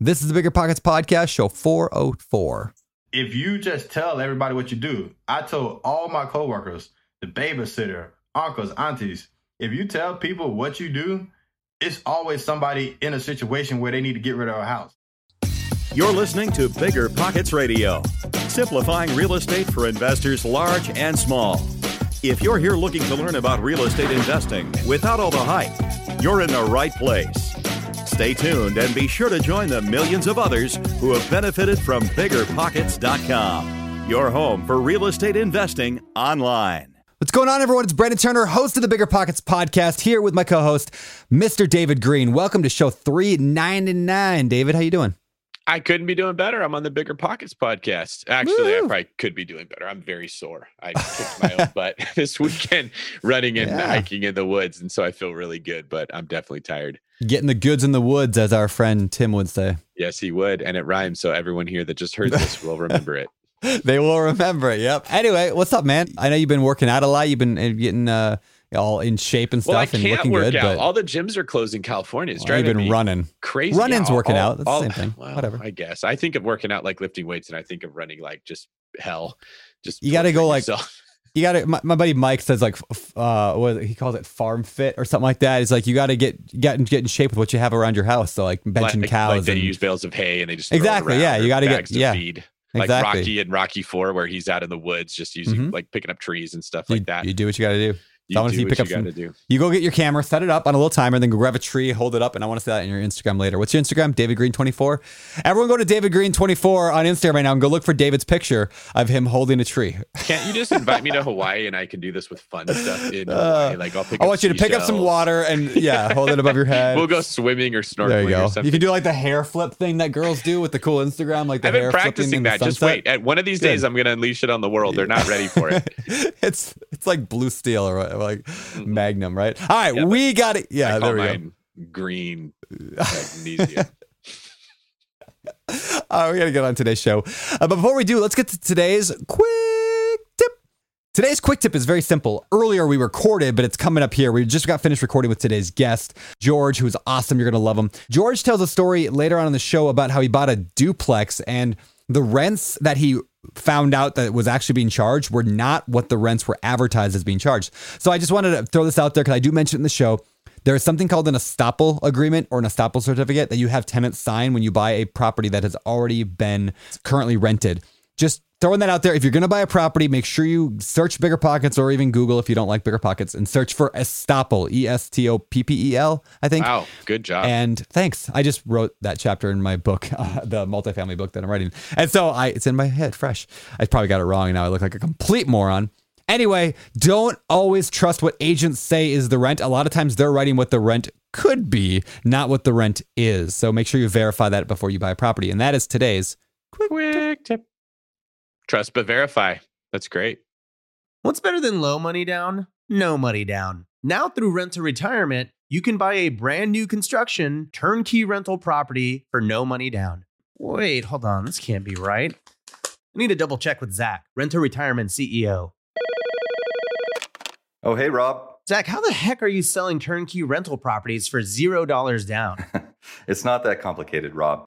This is the Bigger Pockets Podcast, show 404. If you just tell everybody what you do, I told all my coworkers, the babysitter, uncles, aunties, if you tell people what you do, it's always somebody in a situation where they need to get rid of a house. You're listening to Bigger Pockets Radio, simplifying real estate for investors large and small. If you're here looking to learn about real estate investing without all the hype, you're in the right place. Stay tuned and be sure to join the millions of others who have benefited from biggerpockets.com, your home for real estate investing online. What's going on, everyone? It's Brandon Turner, host of the Bigger Pockets podcast, here with my co-host, Mr. David Greene. Welcome to show 399. David, how you doing? I couldn't be doing better. I'm on the Bigger Pockets podcast. Actually, Woo. I probably could be doing better. I'm very sore. I kicked my own butt this weekend running and yeah. hiking in the woods. And so I feel really good, but I'm definitely tired. Getting the goods in the woods, as our friend Tim would say. Yes, he would. And it rhymes. So everyone here that just heard this will remember it. they will remember it. Yep. Anyway, what's up, man? I know you've been working out a lot. You've been uh, getting, uh, all in shape and stuff well, I can't and looking work good. Out. But all the gyms are closed in California. It's well, driving been me running crazy. Running's all, working all, out. That's all, the same thing. Well, Whatever. I guess I think of working out like lifting weights, and I think of running like just hell. Just you got to go like. yourself. You got to. My, my, buddy Mike says like, uh, what he calls it, farm fit or something like that. It's like you got to get get get in shape with what you have around your house. So like benching like, cows. Like they and, use bales of hay and they just exactly. Yeah, you got to get yeah. Feed like exactly. Rocky and Rocky Four, where he's out in the woods just using mm-hmm. like picking up trees and stuff like that. You do what you got to do. You so I want to see you pick you up some, do. You go get your camera, set it up on a little timer, then go grab a tree, hold it up, and I want to see that in your Instagram later. What's your Instagram? David Greene 24. Everyone go to David Greene 24 on Instagram right now and go look for David's picture of him holding a tree. Can't you just invite me to Hawaii and I can do this with fun stuff in uh, Hawaii? Like I'll pick. I want you to pick up some water and yeah, hold it above your head. we'll go swimming or snorkeling. There you go. You can do like the hair flip thing that girls do with the cool Instagram, like the I've been practicing that. Just wait. At one of these Good. days, I'm gonna unleash it on the world. They're not ready for it. it's it's like blue steel or like mm-hmm. Magnum, right? All right, yeah, we got it. Yeah, there we go. Green magnesium. All right, we got to get on today's show. Uh, but before we do, let's get to today's quick tip. Today's quick tip is very simple. Earlier we recorded, but it's coming up here. We just got finished recording with today's guest, George, who's awesome. You're going to love him. George tells a story later on in the show about how he bought a duplex and the rents that he found out that was actually being charged were not what the rents were advertised as being charged. So I just wanted to throw this out there because I do mention in the show. There is something called an estoppel agreement or an estoppel certificate that you have tenants sign when you buy a property that has already been currently rented. Just throwing that out there. If you're going to buy a property, make sure you search Bigger Pockets or even Google if you don't like Bigger Pockets and search for Estoppel, E S T O P P E L, I think. Wow, good job. And thanks. I just wrote that chapter in my book, uh, the multifamily book that I'm writing. And so I it's in my head fresh. I probably got it wrong and now I look like a complete moron. Anyway, don't always trust what agents say is the rent. A lot of times they're writing what the rent could be, not what the rent is. So make sure you verify that before you buy a property. And that is today's quick, quick tip. Trust but verify. That's great. What's better than low money down? No money down. Now through Rent to Retirement, you can buy a brand new construction turnkey rental property for no money down. Wait, hold on. This can't be right. I need to double check with Zach, Rent to Retirement CEO. Oh, hey, Rob. Zach, how the heck are you selling turnkey rental properties for $0 down? it's not that complicated, Rob.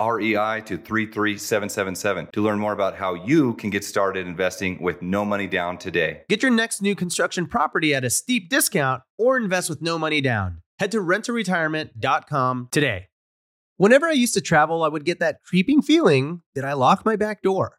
REI to 33777 to learn more about how you can get started investing with no money down today. Get your next new construction property at a steep discount or invest with no money down. Head to renttoretirement.com today. Whenever I used to travel, I would get that creeping feeling that I locked my back door.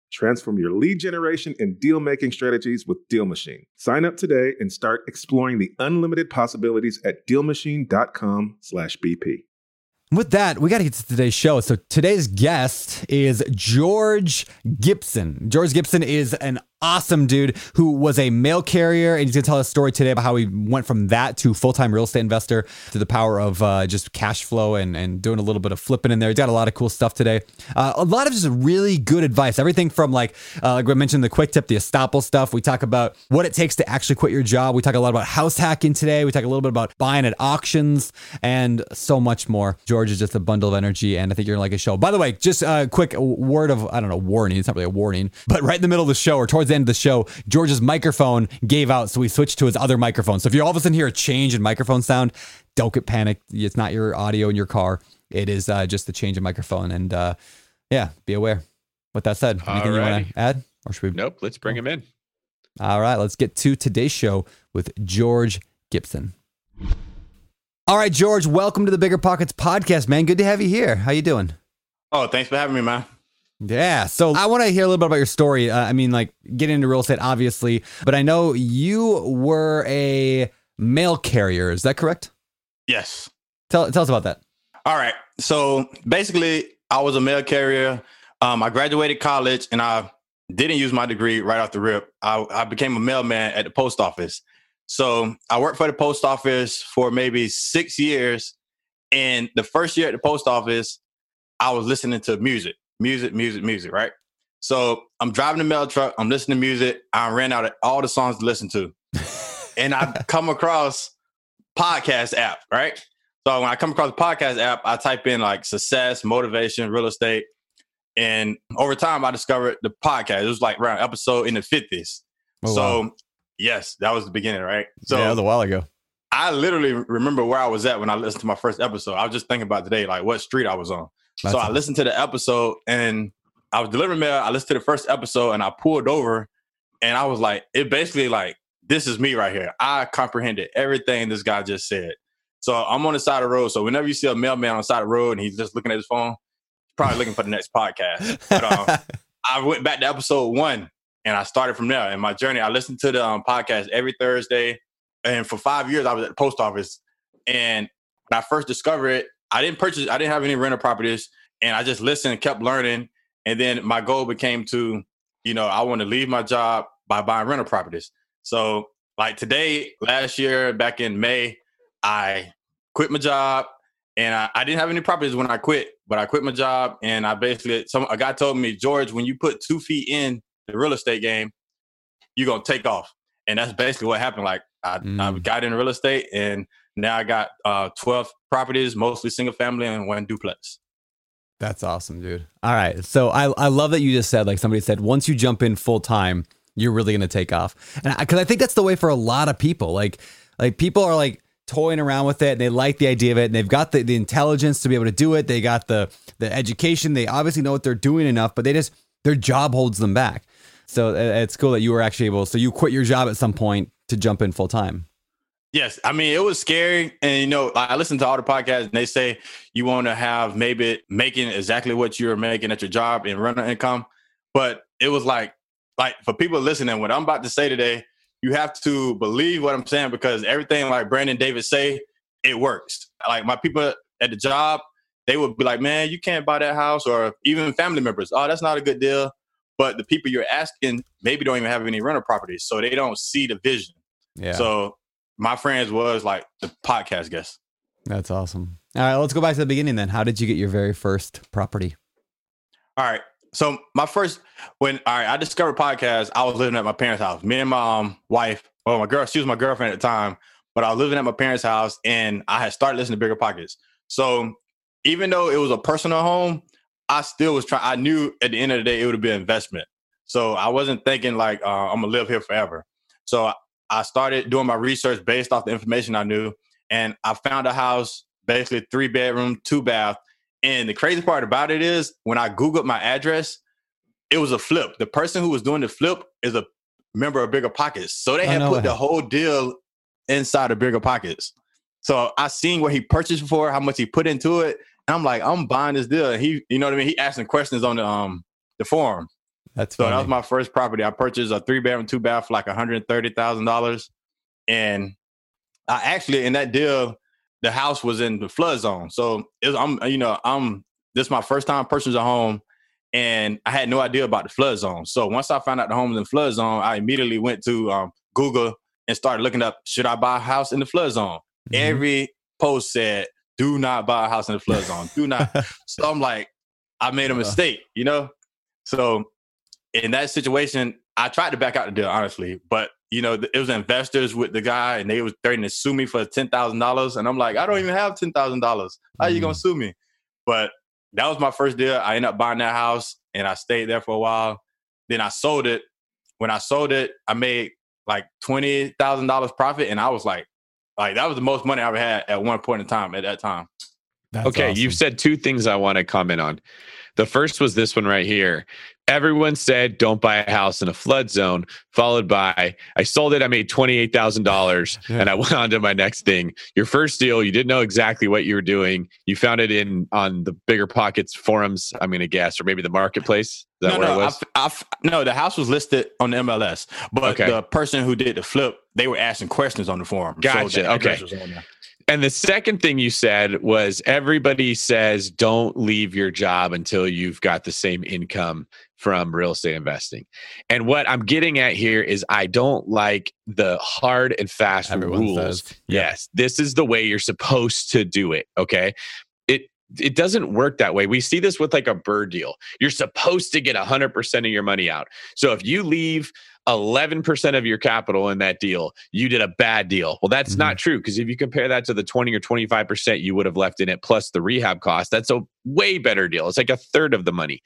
Transform your lead generation and deal making strategies with Deal Machine. Sign up today and start exploring the unlimited possibilities at dealmachine.com/bp. With that, we got to get to today's show. So today's guest is George Gibson. George Gibson is an awesome dude who was a mail carrier, and he's gonna tell us a story today about how he went from that to full time real estate investor to the power of uh, just cash flow and and doing a little bit of flipping in there. He's got a lot of cool stuff today. Uh, a lot of just really good advice. Everything from like uh, like we mentioned the quick tip, the estoppel stuff. We talk about what it takes to actually quit your job. We talk a lot about house hacking today. We talk a little bit about buying at auctions and so much more. George is just a bundle of energy, and I think you're gonna like his show. By the way, just a quick word of I don't know warning. It's not really a warning, but right in the middle of the show or towards the end of the show, George's microphone gave out, so we switched to his other microphone. So if you all of a sudden hear a change in microphone sound, don't get panicked. It's not your audio in your car. It is uh, just the change in microphone, and uh, yeah, be aware. With that said, anything you want to add, or should we? Nope. Let's bring him in. All right, let's get to today's show with George Gibson. All right, George, welcome to the Bigger Pockets podcast, man. Good to have you here. How you doing? Oh, thanks for having me, man. Yeah. So I want to hear a little bit about your story. Uh, I mean, like getting into real estate, obviously, but I know you were a mail carrier. Is that correct? Yes. Tell, tell us about that. All right. So basically, I was a mail carrier. Um, I graduated college and I didn't use my degree right off the rip. I, I became a mailman at the post office. So I worked for the post office for maybe six years. And the first year at the post office, I was listening to music, music, music, music, right? So I'm driving the mail truck, I'm listening to music. I ran out of all the songs to listen to. and I come across podcast app, right? So when I come across the podcast app, I type in like success, motivation, real estate. And over time, I discovered the podcast. It was like around episode in the 50s. Oh, so, wow. yes, that was the beginning, right? So, yeah, that was a while ago. I literally remember where I was at when I listened to my first episode. I was just thinking about today, like what street I was on. That's so I listened to the episode and I was delivering mail. I listened to the first episode and I pulled over and I was like, it basically like, this is me right here. I comprehended everything this guy just said. So I'm on the side of the road. So whenever you see a mailman on the side of the road and he's just looking at his phone, he's probably looking for the next podcast. But um, I went back to episode one and I started from there. And my journey, I listened to the um, podcast every Thursday. And for five years, I was at the post office. And when I first discovered it, I didn't purchase, I didn't have any rental properties. And I just listened and kept learning. And then my goal became to, you know, I want to leave my job by buying rental properties. So, like today, last year, back in May, I quit my job and I, I didn't have any properties when I quit, but I quit my job and I basically some a guy told me, George, when you put two feet in the real estate game, you're gonna take off. And that's basically what happened. Like I, I Mm. got in real estate and now I got uh 12 properties, mostly single family and one duplex. That's awesome, dude. All right. So I, I love that you just said, like somebody said, once you jump in full time, you're really going to take off. And because I, I think that's the way for a lot of people. Like, like people are like toying around with it and they like the idea of it and they've got the, the intelligence to be able to do it. They got the, the education. They obviously know what they're doing enough, but they just, their job holds them back. So it's cool that you were actually able, so you quit your job at some point to jump in full time. Yes, I mean it was scary, and you know I listen to all the podcasts, and they say you want to have maybe making exactly what you're making at your job and rental income, but it was like like for people listening, what I'm about to say today, you have to believe what I'm saying because everything like Brandon David say, it works. Like my people at the job, they would be like, "Man, you can't buy that house," or even family members, "Oh, that's not a good deal." But the people you're asking maybe don't even have any rental properties, so they don't see the vision. Yeah. So my friends was like the podcast guest. That's awesome. All right, let's go back to the beginning then. How did you get your very first property? All right. So my first when all right, I discovered podcast, I was living at my parents' house. Me and my um, wife, well, my girl, she was my girlfriend at the time, but I was living at my parents' house and I had started listening to Bigger Pockets. So even though it was a personal home, I still was trying. I knew at the end of the day it would be an investment. So I wasn't thinking like uh, I'm gonna live here forever. So I started doing my research based off the information I knew, and I found a house, basically three bedroom, two bath. And the crazy part about it is when I Googled my address, it was a flip. The person who was doing the flip is a member of Bigger Pockets. So they had put the whole deal inside of Bigger Pockets. So I seen what he purchased for, how much he put into it. And I'm like, I'm buying this deal. And he, you know what I mean? He asking questions on the um the forum. That's so funny. that was my first property. I purchased a three bedroom, two bath for like one hundred thirty thousand dollars, and I actually in that deal, the house was in the flood zone. So was, I'm, you know, I'm this is my first time purchasing a home, and I had no idea about the flood zone. So once I found out the home was in the flood zone, I immediately went to um, Google and started looking up should I buy a house in the flood zone. Mm-hmm. Every post said, "Do not buy a house in the flood zone. Do not." so I'm like, I made a mistake, you know. So in that situation, I tried to back out the deal, honestly, but you know, it was investors with the guy, and they was threatening to sue me for ten thousand dollars, and I'm like, I don't even have ten thousand dollars. How mm. you gonna mm. sue me? But that was my first deal. I ended up buying that house, and I stayed there for a while. Then I sold it. When I sold it, I made like twenty thousand dollars profit, and I was like, like that was the most money I ever had at one point in time. At that time. That's okay, awesome. you've said two things I want to comment on. The first was this one right here. Everyone said, don't buy a house in a flood zone, followed by, I sold it, I made $28,000, yeah. and I went on to my next thing. Your first deal, you didn't know exactly what you were doing. You found it in on the Bigger Pockets forums, I'm going to guess, or maybe the marketplace. no, no, I, I, no, the house was listed on the MLS, but okay. the person who did the flip, they were asking questions on the forum. Gotcha. So okay. And the second thing you said was everybody says don't leave your job until you've got the same income from real estate investing. And what I'm getting at here is I don't like the hard and fast Everyone rules. Yeah. Yes, this is the way you're supposed to do it, okay? It it doesn't work that way. We see this with like a BRRRR deal. You're supposed to get 100% of your money out. So if you leave 11% of your capital in that deal, you did a bad deal. Well, that's mm-hmm. not true because if you compare that to the 20 or 25% you would have left in it plus the rehab cost, that's a way better deal. It's like a third of the money.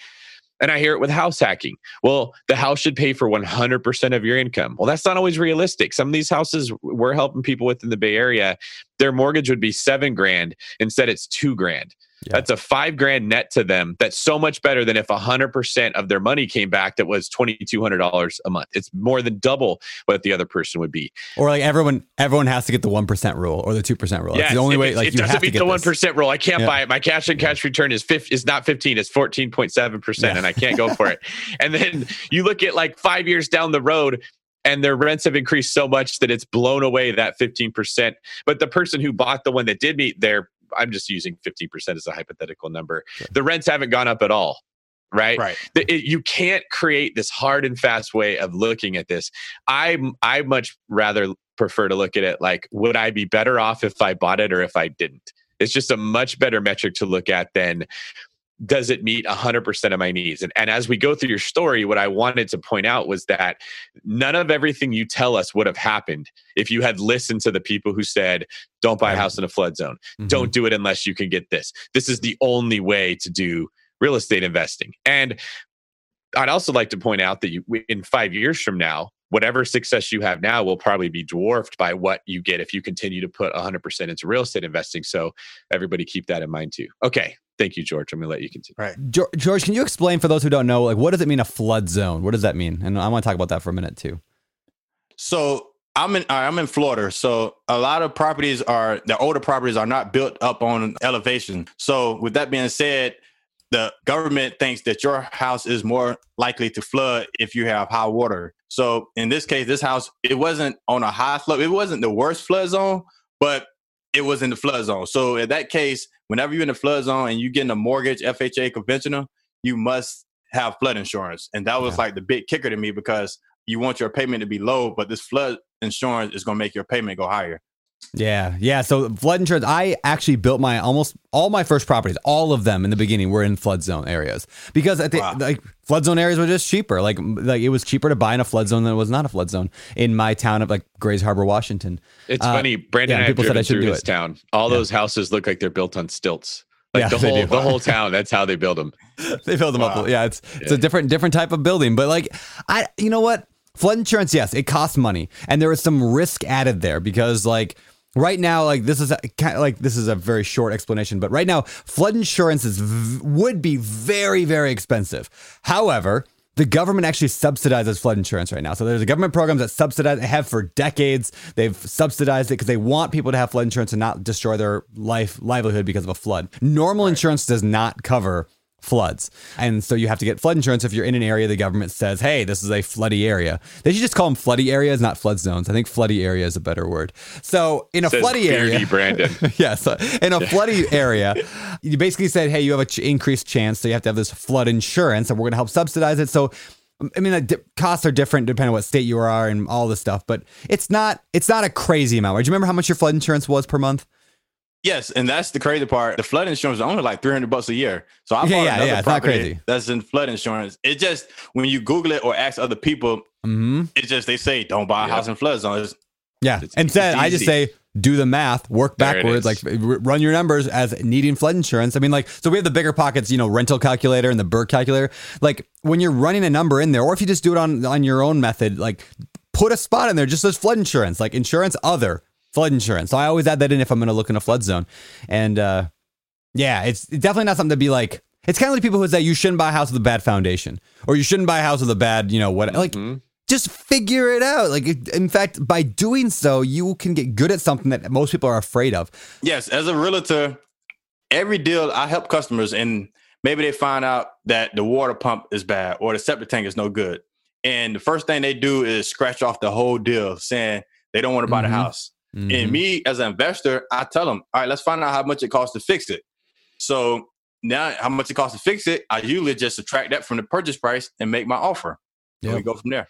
And I hear it with house hacking. Well, the house should pay for 100% of your income. Well, that's not always realistic. Some of these houses we're helping people with in the Bay Area, their mortgage would be seven grand. Instead, it's two grand. Yeah. That's a five grand net to them. That's so much better than if 100% of their money came back that was $2,200 a month. It's more than double what the other person would be. Or like everyone, everyone has to get the 1% rule or the 2% rule. Yes, the only way, like it doesn't meet the 1% rule. I can't yeah. buy it. My cash and cash return is fifth is not 15, it's 14.7% yeah. and I can't go for it. and then you look at like five years down the road, and their rents have increased so much that it's blown away that 15%. But the person who bought the one that did meet their I'm just using 15% as a hypothetical number. Sure. The rents haven't gone up at all. Right. Right. The, it, you can't create this hard and fast way of looking at this. I I much rather prefer to look at it like, would I be better off if I bought it or if I didn't? It's just a much better metric to look at than does it meet 100% of my needs and, and as we go through your story what i wanted to point out was that none of everything you tell us would have happened if you had listened to the people who said don't buy a house in a flood zone mm-hmm. don't do it unless you can get this this is the only way to do real estate investing. And I'd also like to point out that you, in five years from now, whatever success you have now will probably be dwarfed by what you get if you continue to put 100% into real estate investing. So everybody keep that in mind too. Okay. Thank you, George. I'm going to let you continue. Right. George, can you explain for those who don't know, like, what does it mean a flood zone? What does that mean? And I want to talk about that for a minute too. So I'm in uh, I'm in Florida, so a lot of properties are the older properties are not built up on elevation. So with that being said, the government thinks that your house is more likely to flood if you have high water. So in this case, this house it wasn't on a high flood. It wasn't the worst flood zone, but it was in the flood zone. So in that case, whenever you're in the flood zone and you get a mortgage, FHA conventional, you must have flood insurance. And that was yeah. like the big kicker to me because you want your payment to be low, but this flood insurance is going to make your payment go higher. Yeah, yeah. So flood insurance. I actually built my almost all my first properties, all of them in the beginning were in flood zone areas because I think wow. like flood zone areas were just cheaper. Like like it was cheaper to buy in a flood zone than it was not a flood zone in my town of like Grays Harbor, Washington. It's uh, funny, Brandon. Yeah, people said I should do this it. town. All yeah. those houses look like they're built on stilts. Like yeah, the whole the whole town. That's how they build them. they build them wow. up. Yeah, it's it's a different different type of building. But like I, you know what, flood insurance. Yes, it costs money, and there is some risk added there because like right now like this is a, kind of like this is a very short explanation but right now flood insurance is would be very very expensive however the government actually subsidizes flood insurance right now. So there's a government program that subsidize they have for decades. They've subsidized it because they want people to have flood insurance and not destroy their life livelihood because of a flood. Normal right. insurance does not cover floods. And so you have to get flood insurance if you're in an area the government says, hey, this is a floody area. They should just call them floody areas, not flood zones. I think floody area is a better word. So in a Says floody area, Brandon. yes, in a floody area, you basically said, hey, you have an ch- increased chance, so you have to have this flood insurance, and we're going to help subsidize it. So I mean, the di- costs are different depending on what state you are and all this stuff, but it's not it's not a crazy amount. Do you remember how much your flood insurance was per month? Yes, and that's the crazy part. The flood insurance is only like three hundred bucks a year. So I bought yeah, yeah, another yeah, property that's in flood insurance. It just when you Google it or ask other people, mm-hmm. it's just they say don't buy a yeah. house in flood zones. Yeah, it's, instead I just say do the math, work backwards, like run your numbers as needing flood insurance. I mean, like so we have the bigger pockets, you know, rental calculator and the BRRRR calculator. Like when you're running a number in there, or if you just do it on on your own method, like put a spot in there just as flood insurance, like insurance other flood insurance. So I always add that in if I'm going to look in a flood zone. And uh, yeah, it's definitely not something to be like. It's kind of like people who say you shouldn't buy a house with a bad foundation, or you shouldn't buy a house with a bad, you know, what like. Mm-hmm. Just figure it out. Like, in fact, by doing so, you can get good at something that most people are afraid of. Yes, as a realtor, every deal I help customers, and maybe they find out that the water pump is bad or the septic tank is no good, and the first thing they do is scratch off the whole deal, saying they don't want to buy mm-hmm. the house. Mm-hmm. And me as an investor, I tell them, all right, let's find out how much it costs to fix it. So now how much it costs to fix it, I usually just subtract that from the purchase price and make my offer. Yep. And we go from there.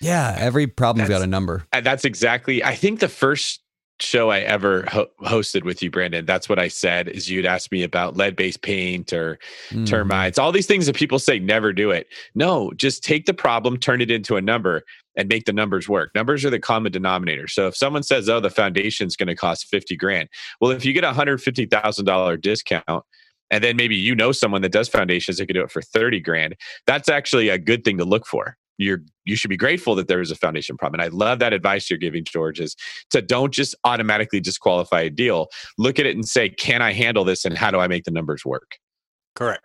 Yeah, every problem's that's, got a number. That's exactly. I think the first show I ever ho- hosted with you, Brandon, that's what I said. Is you'd ask me about lead-based paint or mm. termites, all these things that people say never do it. No, just take the problem, turn it into a number, and make the numbers work. Numbers are the common denominator. So if someone says, "Oh, the foundation's going to cost fifty grand," well, if you get a hundred fifty thousand dollar discount. And then maybe you know someone that does foundations that could do it for 30 grand. That's actually a good thing to look for you're you should be grateful that there is a foundation problem. And I love that advice you're giving, George, is to don't just automatically disqualify a deal. Look at it and say, can I handle this and how do I make the numbers work? Correct.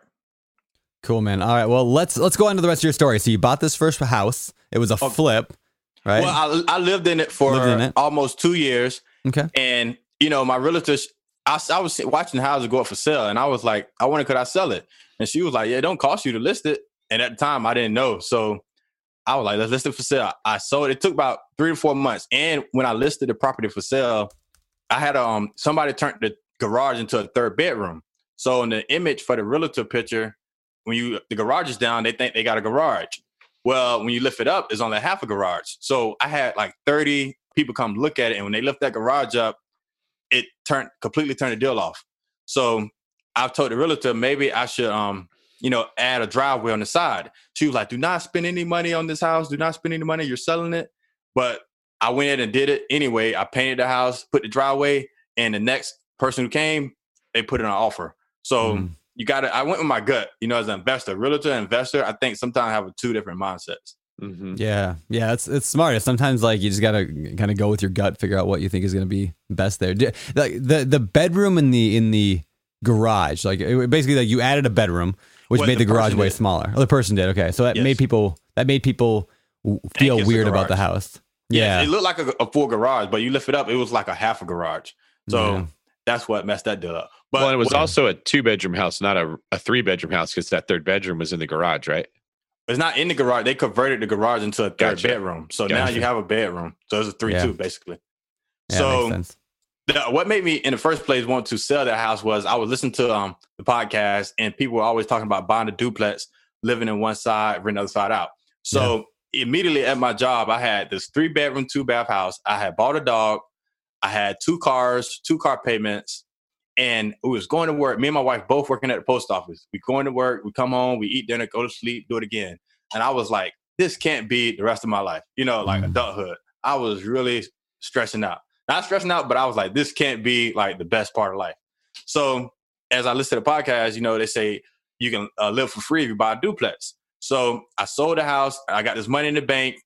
Cool, man. All right. Well, let's let's go on to the rest of your story. So you bought this first house. It was a oh, flip, right? Well, I, I lived in it for in it. almost two years. Okay. And you know, my realtors, I, I was watching the houses go up for sale, and I was like, I wonder could I sell it? And she was like, Yeah, it don't cost you to list it. And at the time, I didn't know. So I was like, let's list it for sale. I sold it. It took about three to four months. And when I listed the property for sale, I had um somebody turned the garage into a third bedroom. So in the image for the realtor picture, when you the garage is down, they think they got a garage. Well, when you lift it up, it's only half a garage. So I had like 30 people come look at it, and when they lift that garage up, it turned completely turned the deal off. So I've told the realtor maybe I should um you know, add a driveway on the side. She was like, do not spend any money on this house. Do not spend any money. You're selling it. But I went in and did it anyway. I painted the house, put the driveway, and the next person who came, they put it on offer. So mm. You got to. I went with my gut. You know, as an investor, realtor, investor. I think sometimes I have two different mindsets. Mm-hmm. Yeah, yeah, it's it's smart. Sometimes like you just gotta kind of go with your gut, figure out what you think is gonna be best there. Like the the bedroom in the in the garage, like it, basically like you added a bedroom, which What made the the, garage way did. smaller. Oh, the person did. Okay, so that Yes. made people that made people feel it's a weird about the house. Yeah, Yeah, it looked like a, a full garage, but you lift it up, it was like a half a garage. So Yeah. that's what messed that deal up. But well, and it was what- also a two bedroom house, not a, a three bedroom house, because that third bedroom was in the garage, right? it's not in the garage. They converted the garage into a third Gotcha. bedroom. So now you have a bedroom. So it's a three Yeah. two basically. yeah, so the, what made me in the first place want to sell that house was I was listening to um the podcast and people were always talking about buying a duplex, living in one side, rent the other side out. So immediately at my job, I had this three bedroom, two bath house. I had bought a dog, I had two cars, two car payments, and we was going to work. Me and my wife both working at the post office. We going to work, we come home, we eat dinner, go to sleep, do it again. And I was like, this can't be the rest of my life, you know, like Mm. adulthood. I was really stressing out not stressing out, but I was like, this can't be like the best part of life. So as I listen to the podcast, you know, they say you can uh, live for free if you buy a duplex. So I sold the house. I got this money in the bank.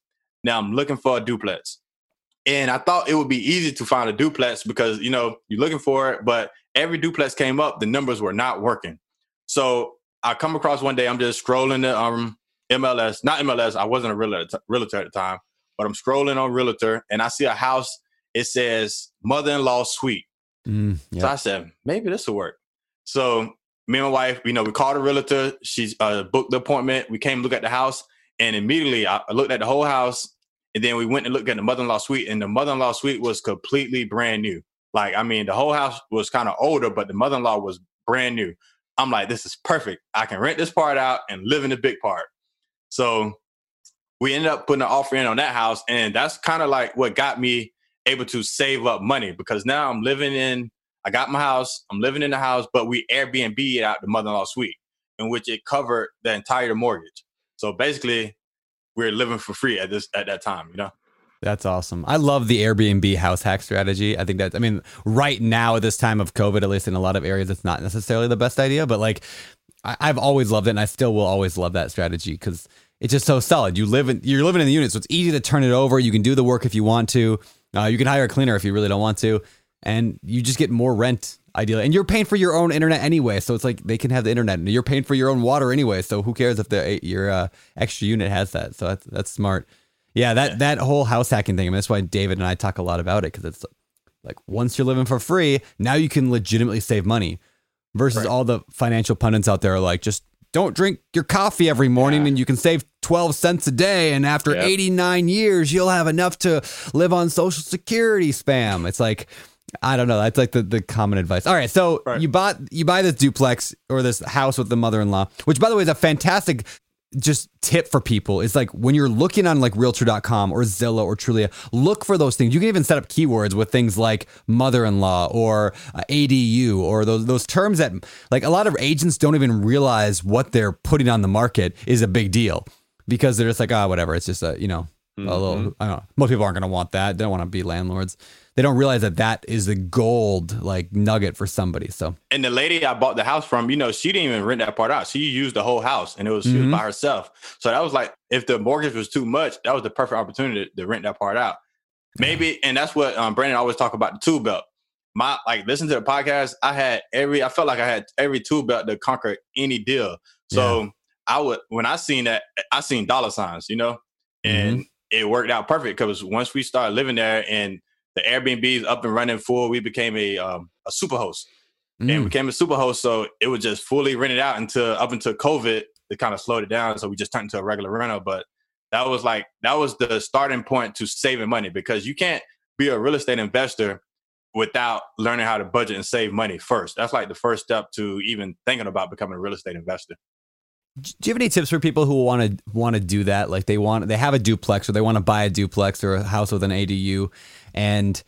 Now I'm looking for a duplex. And I thought it would be easy to find a duplex because, you know, you're looking for it, but every duplex came up, the numbers were not working. So I come across one day, I'm just scrolling the um, MLS, not MLS, I wasn't a realtor, realtor at the time, but I'm scrolling on Realtor and I see a house it says mother-in-law suite. Mm, So. I said, maybe this will work. So me and my wife, you know, we called a realtor. She uh, booked the appointment. We came look at the house, and immediately I I looked at the whole house, and then we went and looked at the mother-in-law suite, and the mother-in-law suite was completely brand new. Like, I mean, the whole house was kind of older, but the mother-in-law was brand new. I'm like, this is perfect. I can rent this part out and live in the big part. So we ended up putting an offer in on that house, and that's kind of like what got me able to save up money because now I'm living in. I got my house. I'm living in the house, but we Airbnb out the mother-in-law suite, in which it covered the entire mortgage. So basically, we're living for free at this at that time. You know. That's awesome. I love the Airbnb house hack strategy. I think that, I mean, right now at this time of COVID, at least in a lot of areas, it's not necessarily the best idea, but like I, I've always loved it and I still will always love that strategy because it's just so solid. You live in, you're living in the unit, so it's easy to turn it over. You can do the work if you want to. Uh, you can hire a cleaner if you really don't want to, and you just get more rent ideally. And you're paying for your own internet anyway, so it's like they can have the internet. And you're paying for your own water anyway, so who cares if the your uh, extra unit has that? So that's that's smart. Yeah, that that whole house hacking thing. I mean, that's why David and I talk a lot about it because it's like once you're living for free, now you can legitimately save money. Versus all the financial pundits out there are like, just don't drink your coffee every morning Yeah. and you can save 12 cents a day. And after Yep. 89 years, you'll have enough to live on social security spam. It's like, I don't know. That's like the, the common advice. All right. So Right. you bought, you buy this duplex or this house with the mother-in-law, which by the way is a fantastic just tip for people is like when you're looking on like realtor.com or Zillow or Trulia, look for those things. You can even set up keywords with things like mother-in-law or uh, ADU or those those terms that like a lot of agents don't even realize what they're putting on the market is a big deal because they're just like, ah, whatever. It's just a, you know, a little, I don't know. Most people aren't going to want that. They don't want to be landlords. They don't realize that that is the gold like nugget for somebody. So And the lady I bought the house from, you know, she didn't even rent that part out. She used the whole house, and it was she was Mhm. by herself. So that was like, if the mortgage was too much, that was the perfect opportunity to, to rent that part out. Maybe, and that's what um, Brandon always talk about the tool belt. My like, listen to the podcast. I had every, I felt like I had every tool belt to conquer any deal. So I would, when I seen that, I seen dollar signs, you know, and it worked out perfect because once we started living there and the Airbnb is up and running full, we became a um, a super host and mm, became a super host. So it was just fully rented out until up until COVID. It kind of slowed it down, so we just turned into a regular rental. But that was like that was the starting point to saving money because you can't be a real estate investor without learning how to budget and save money first. That's like the first step to even thinking about becoming a real estate investor. do you have any tips for people who want to want to do that? Like they want they have a duplex or they want to buy a duplex or a house with an ADU, and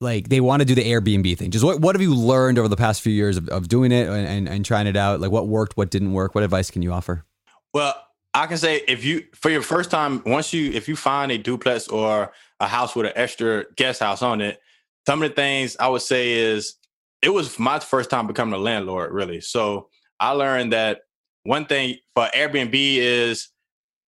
like they want to do the Airbnb thing. Just what what have you learned over the past few years of, of doing it and, and, and trying it out? Like what worked, what didn't work? What advice can you offer? Well, I can say if you for your first time, once you if you find a duplex or a house with an extra guest house on it, some of the things I would say is it was my first time becoming a landlord, really. So I learned that one thing for Airbnb is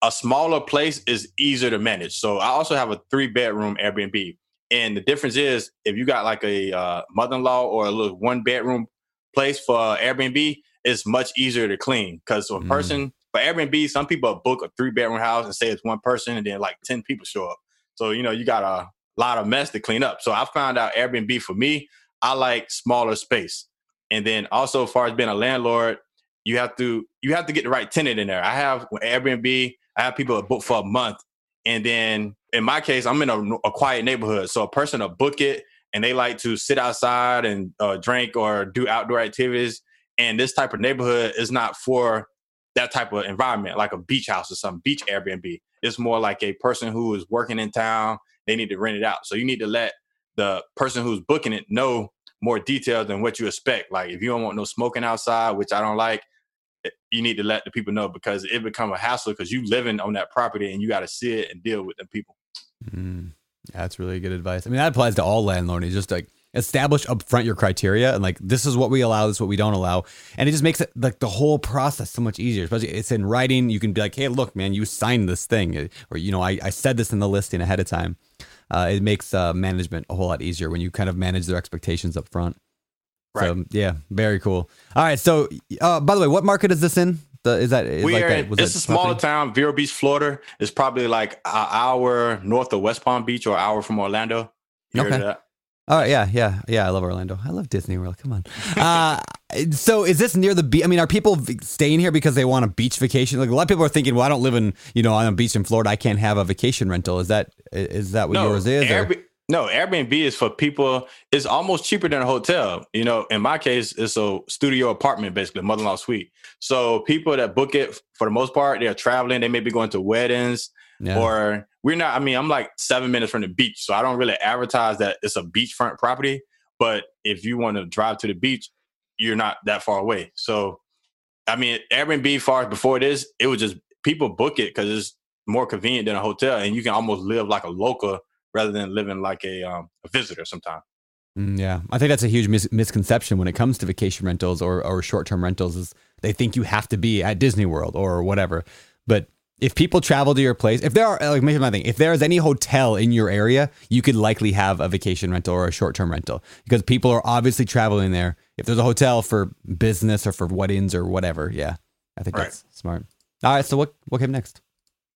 a smaller place is easier to manage. So I also have a three bedroom Airbnb. And the difference is if you got like a uh, mother in law or a little one bedroom place for Airbnb, it's much easier to clean because a mm. person for Airbnb, some people book a three bedroom house and say it's one person, and then like ten people show up. So you know you got a lot of mess to clean up. So I found out Airbnb for me, I like smaller space. And then also, as far as being a landlord, you have to you have to get the right tenant in there. I have Airbnb. I have people that book for a month, and then in my case, I'm in a, a quiet neighborhood, so a person will book it and they like to sit outside and uh, drink or do outdoor activities. And this type of neighborhood is not for that type of environment, like a beach house or some beach Airbnb. It's more like a person who is working in town. They need to rent it out. So you need to let the person who's booking it know more details than what you expect. Like if you don't want no smoking outside, which I don't like, eh, you need to let the people know because it become a hassle because you living on that property and you got to sit and deal with the people. Mm, that's really good advice. I mean, that applies to all landlords. Just like establish upfront your criteria and like this is what we allow, this is what we don't allow, and it just makes it like the whole process so much easier. Especially it's in writing. You can be like, hey, look, man, you signed this thing, or you know, I, I said this in the listing ahead of time. Uh, it makes uh, management a whole lot easier when you kind of manage their expectations up front. Right. So yeah, very cool. All right. So uh, by the way, what market is this in? The, is that is we like are? That, it's a smaller town, Vero Beach, Florida. It's probably like an hour north of West Palm Beach or an hour from Orlando. You okay. Oh yeah, yeah, yeah. I love Orlando. I love Disney World. Come on. Uh, so is this near the beach? I mean, are people staying here because they want a beach vacation? Like a lot of people are thinking, well, I don't live in you know on a beach in Florida. I can't have a vacation rental. Is that is that what no, yours is? Airbnb, no, Airbnb is for people. It's almost cheaper than a hotel. You know, in my case, it's a studio apartment, basically, mother-in-law suite. So people that book it for the most part, they're traveling. They may be going to weddings yeah. or we're not. I mean, I'm like seven minutes from the beach, so I don't really advertise that it's a beachfront property. But if you want to drive to the beach, you're not that far away. So, I mean, Airbnb far before this, it was just people book it because it's more convenient than a hotel, and you can almost live like a local rather than living like a um, a visitor sometimes. Mm, yeah, I think that's a huge mis- misconception when it comes to vacation rentals or, or short term rentals. Is they think you have to be at Disney World or whatever, but if people travel to your place, if there are like maybe my thing, if there is any hotel in your area, you could likely have a vacation rental or a short term rental because people are obviously traveling there. If there's a hotel for business or for weddings or whatever, yeah, I think right. that's smart. All right, so what what came next?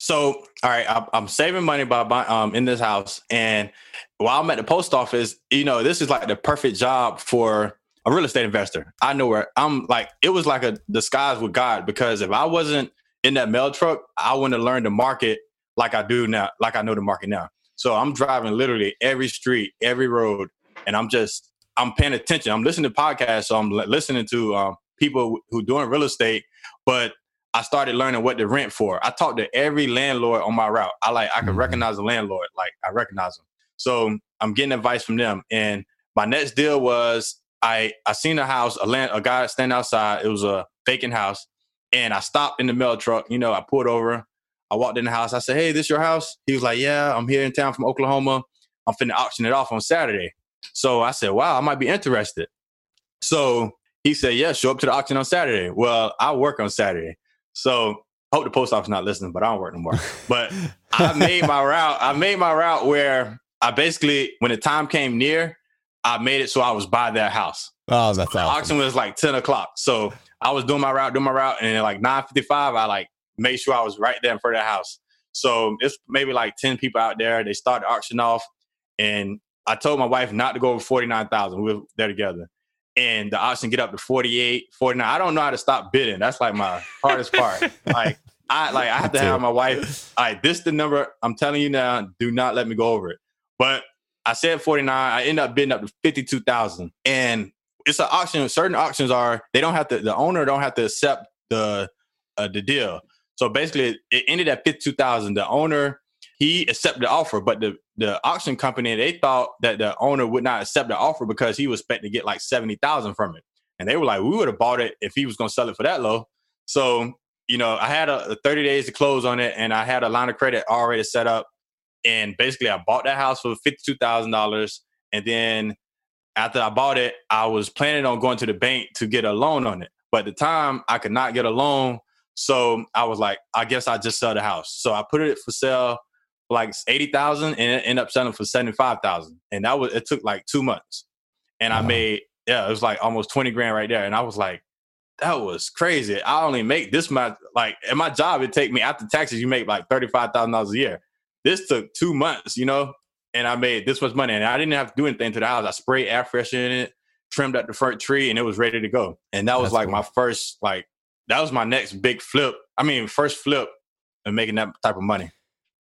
So, all right, I'm saving money by buying um, in this house, and while I'm at the post office, you know, this is like the perfect job for a real estate investor. I know where I'm like, it was like a disguise with God because if I wasn't in that mail truck, I wouldn't have learned the market like I do now, like I know the market now. So I'm driving literally every street, every road, and I'm just I'm paying attention. I'm listening to podcasts, so I'm listening to um, people who doing real estate. But I started learning what to rent for. I talked to every landlord on my route. I like I can mm-hmm. recognize a landlord, like I recognize them. So I'm getting advice from them. And my next deal was I I seen a house, a land, a guy standing outside. It was a vacant house. And I stopped in the mail truck. You know, I pulled over. I walked in the house. I said, Hey, this your house? He was like, Yeah, I'm here in town from Oklahoma. I'm finna auction it off on Saturday. So I said, Wow, I might be interested. So he said, Yeah, show up to the auction on Saturday. Well, I work on Saturday. So I hope the post office not listening, but I don't work no more. But I made my route. I made my route where I basically, when the time came near, I made it so I was by that house. Oh, that's so awesome. auction was like 10 o'clock. So I was doing my route, doing my route, and like 9:55, I like made sure I was right there in front of the house. So it's maybe like 10 people out there. They started auction off, and I told my wife not to go over 49,000. We were there together. And the auction get up to 48, 49. I don't know how to stop bidding. That's like my hardest part. like I like I have to have my wife. All right, this the number. I'm telling you now, do not let me go over it. But I said 49. I end up bidding up to 52,000. And it's an auction. Certain auctions are they don't have to. The owner don't have to accept the uh, the deal. So basically, it ended at fifty two thousand. The owner he accepted the offer, but the the auction company they thought that the owner would not accept the offer because he was expecting to get like seventy thousand from it, and they were like, we would have bought it if he was going to sell it for that low. So you know, I had a, a thirty days to close on it, and I had a line of credit already set up, and basically I bought that house for fifty two thousand dollars, and then after I bought it, I was planning on going to the bank to get a loan on it. But at the time, I could not get a loan. So I was like, I guess I just sell the house. So I put it for sale like 80,000 and it ended up selling for 75,000. And that was, it took like two months. And I made, yeah, it was like almost 20 grand right there. And I was like, that was crazy. I only make this much, like at my job, it take me after taxes, you make like $35,000 a year. This took two months, you know, and I made this much money and I didn't have to do anything to the house. I sprayed air freshener in it, trimmed up the front tree and it was ready to go. And that was That's like cool. my first, like, that was my next big flip. I mean, first flip and making that type of money.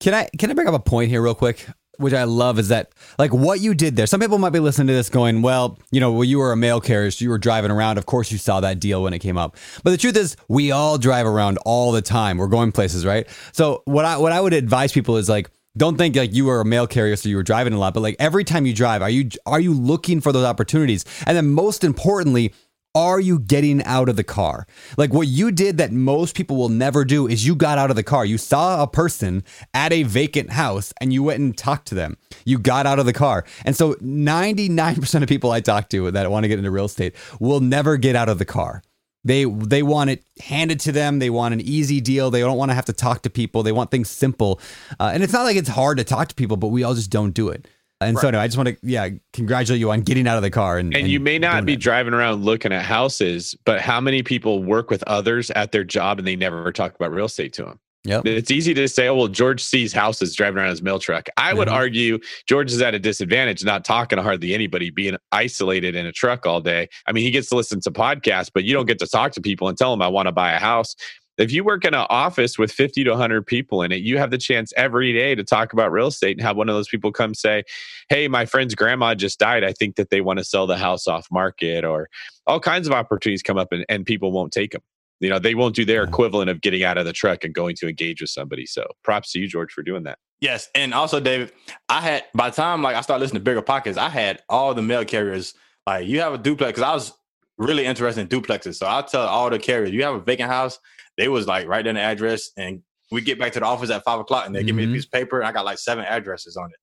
Can I can I bring up a point here real quick? Which I love is that like what you did there. Some people might be listening to this going, well, you know, well, you were a mail carrier, so you were driving around. Of course, you saw that deal when it came up. But the truth is, we all drive around all the time. We're going places, right? So what I what I would advise people is like, don't think like you were a mail carrier, so you were driving a lot. But like every time you drive, are you are you looking for those opportunities? And then most importantly, are you getting out of the car? Like what you did that most people will never do is you got out of the car. You saw a person at a vacant house and you went and talked to them. You got out of the car. And so 99% of people I talk to that want to get into real estate will never get out of the car. They they want it handed to them. They want an easy deal. They don't want to have to talk to people. They want things simple. Uh, and it's not like it's hard to talk to people, but we all just don't do it. And so anyway, I just want to yeah congratulate you on getting out of the car and And you may not be driving around looking at houses, but how many people work with others at their job and they never talk about real estate to them? Yeah, It's easy to say, oh, well, George sees houses driving around his mail truck. I would Mhm. argue George is at a disadvantage, not talking to hardly anybody, being isolated in a truck all day. I mean, he gets to listen to podcasts, but you don't get to talk to people and tell them, I want to buy a house. If you work in an office with 50 to 100 people in it, you have the chance every day to talk about real estate and have one of those people come say, Hey, my friend's grandma just died. I think that they want to sell the house off market, or all kinds of opportunities come up and, and people won't take them. You know, they won't do their equivalent of getting out of the truck and going to engage with somebody. So props to you, George, for doing that. Yes, and also David, I had by the time like I started listening to BiggerPockets, I had all the mail carriers like you have a duplex because I was really interested in duplexes. So I'll tell all the carriers, you have a vacant house. They was like right down the address, and we get back to the office at five o'clock, and they give me a Mhm. piece of paper. And I got like seven addresses on it.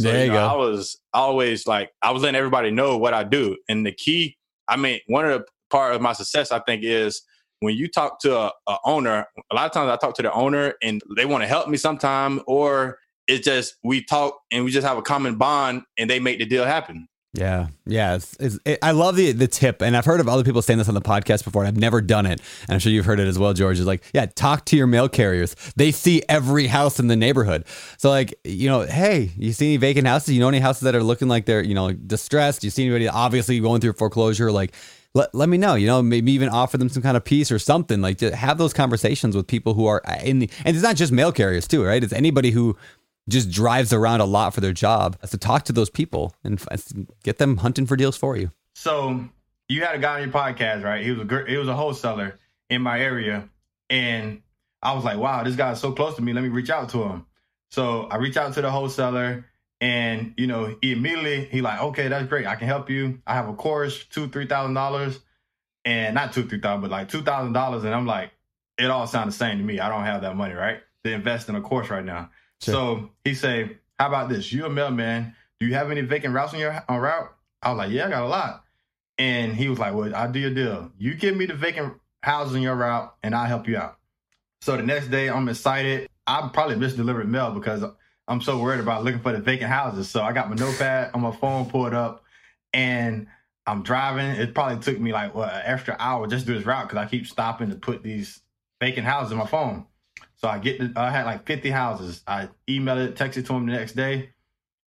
So, There you know, go. I was always like I was letting everybody know what I do, and the key. I mean, one of the part of my success, I think, is when you talk to a, a owner. A lot of times, I talk to the owner, and they want to help me sometime, or it's just we talk and we just have a common bond, and they make the deal happen. Yeah, yeah. It's, it's, it, I love the the tip, and I've heard of other people saying this on the podcast before. And I've never done it, and I'm sure you've heard it as well, George. Is like, yeah, talk to your mail carriers. They see every house in the neighborhood. So, like, you know, hey, you see any vacant houses? You know any houses that are looking like they're you know distressed? You see anybody obviously going through foreclosure? Like, let, let me know. You know, maybe even offer them some kind of piece or something. Like, to have those conversations with people who are uh, in the, and it's not just mail carriers too, right? It's anybody who just drives around a lot for their job. to talk to those people and get them hunting for deals for you. So you had a guy on your podcast, right? He was a he was a wholesaler in my area, and I was like, wow, this guy's so close to me. Let me reach out to him. So I reach out to the wholesaler, and you know, he immediately he like, okay, that's great. I can help you. I have a course, two three thousand dollars, and not two three thousand, but like two thousand dollars. And I'm like, it all sounds the same to me. I don't have that money, right, to invest in a course right now. Sure. So he say, how about this? You a mailman? Do you have any vacant routes on your on route? I was like, yeah, I got a lot. And he was like, well, I'll do your deal. You give me the vacant houses on your route, and I'll help you out. So the next day, I'm excited. I probably misdelivered mail because I'm so worried about looking for the vacant houses. So I got my notepad on my phone pulled up, and I'm driving. It probably took me like what an extra hour just to do this route because I keep stopping to put these vacant houses in my phone. So I get, the, I had like 50 houses. I emailed it, texted to him the next day,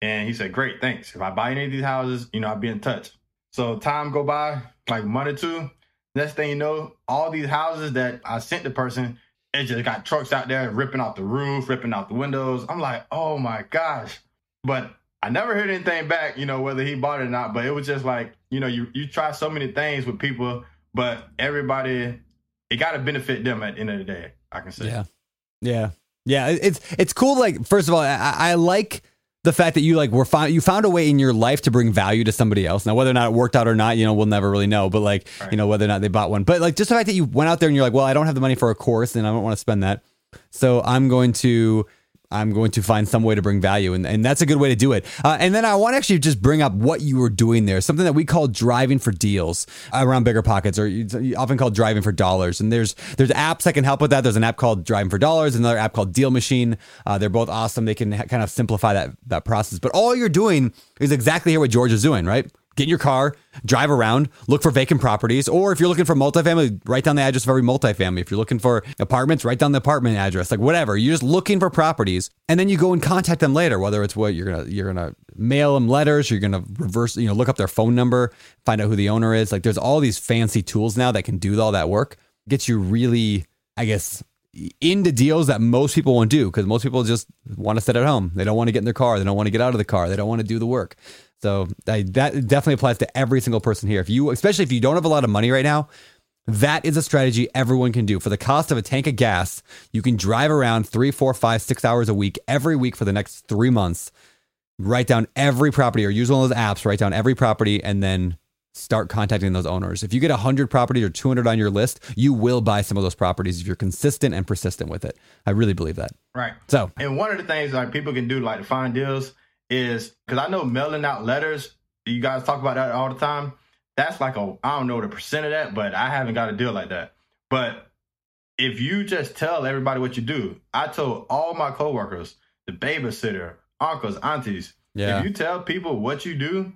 and he said, "Great, thanks. If I buy any of these houses, you know, I'll be in touch." So time go by, like month or two. Next thing you know, all these houses that I sent the person, it just got trucks out there ripping out the roof, ripping out the windows. I'm like, oh my gosh. But I never heard anything back, you know, whether he bought it or not. But it was just like, you know, you you try so many things with people, but everybody, it got to benefit them at the end of the day. I can say. Yeah. Yeah. Yeah. It's it's cool. Like, first of all, I, I like the fact that you like were found you found a way in your life to bring value to somebody else. Now, whether or not it worked out or not, you know, we'll never really know. But like, Right. you know, whether or not they bought one. But like just the fact that you went out there and you're like, well, I don't have the money for a course and I don't want to spend that. So I'm going to I'm going to find some way to bring value. And, and that's a good way to do it. Uh, and then I want to actually just bring up what you were doing there, something that we call driving for deals around BiggerPockets, or often called driving for dollars. And there's there's apps that can help with that. There's an app called Driving for Dollars, another app called DealMachine. Uh, they're both awesome. They can ha- kind of simplify that that process. But all you're doing is exactly here what George is doing, right? Get in your car, drive around, look for vacant properties, or if you're looking for multifamily, write down the address of every multifamily. If you're looking for apartments, write down the apartment address, like whatever. You're just looking for properties, and then you go and contact them later. Whether it's what you're gonna you're gonna mail them letters, you're gonna reverse, you know, look up their phone number, find out who the owner is. Like there's all these fancy tools now that can do all that work. Gets you really, I guess, into deals that most people won't do because most people just want to sit at home. They don't want to get in their car. They don't want to get out of the car. They don't want to do the work. So I, that definitely applies to every single person here. If you, especially if you don't have a lot of money right now, that is a strategy everyone can do. For the cost of a tank of gas, you can drive around three, four, five, six hours a week every week for the next three months. Write down every property or use one of those apps, write down every property, and then start contacting those owners. If you get 100 properties or 200 on your list, you will buy some of those properties if you're consistent and persistent with it. I really believe that. Right. So, and one of the things like people can do like to find deals is because I know mailing out letters, you guys talk about that all the time. That's like a, I don't know the percent of that, but I haven't got a deal like that. But if you just tell everybody what you do, I told all my coworkers, the babysitter, uncles, aunties, yeah. if you tell people what you do,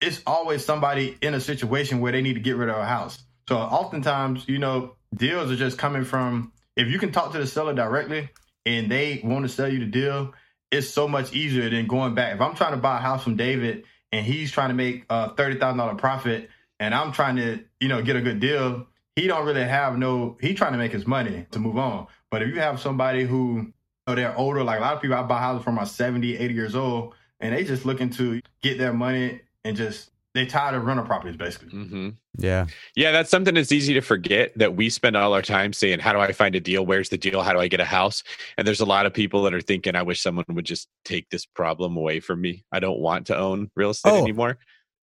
it's always somebody in a situation where they need to get rid of a house. So oftentimes, you know, deals are just coming from if you can talk to the seller directly and they want to sell you the deal, it's so much easier than going back. If I'm trying to buy a house from David and he's trying to make a thirty thousand dollar profit, and I'm trying to, you know, get a good deal, he don't really have no. He trying to make his money to move on. But if you have somebody who, you know, they're older, like a lot of people, I buy houses from are 70, 80 years old, and they just looking to get their money and just they tired of rental properties basically. Mm-hmm. Yeah. Yeah, that's something that's easy to forget that we spend all our time saying, How do I find a deal? Where's the deal? How do I get a house? And there's a lot of people that are thinking, I wish someone would just take this problem away from me. I don't want to own real estate Oh. anymore.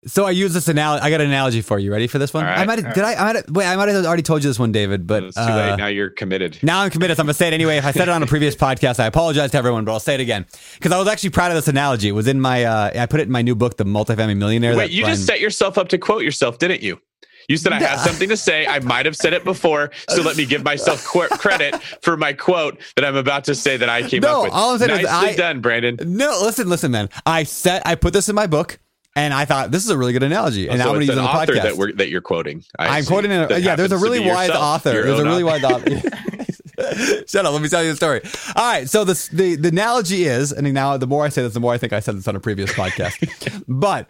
So I use this analogy. I got an analogy for you. Ready for this one? Right, I might have, did I, I might have, wait, I might have already told you this one, David, but it's too uh, late. Now you're committed. Now I'm committed. So I'm gonna say it anyway. If I said it on a previous podcast, I apologize to everyone, but I'll say it again because I was actually proud of this analogy. It was in my, uh, I put it in my new book, The Multifamily Millionaire. Wait, you Brian- just set yourself up to quote yourself, didn't you? You said I have something to say. I might have said it before, so let me give myself qu- credit for my quote that I'm about to say that I came No, up with. all I'm saying is Nicely I- done, Brandon. No, listen, listen, man. I set, I put this in my book, and I thought this is a really good analogy, and oh, so I'm going to use an on the author podcast. that, that you're quoting. I I'm see. quoting. Yeah, there's a really wise yourself, author. There's a really wise author. Shut up. Let me tell you the story. All right. So this, the the analogy is, and now the more I say this, the more I think I said this on a previous podcast. but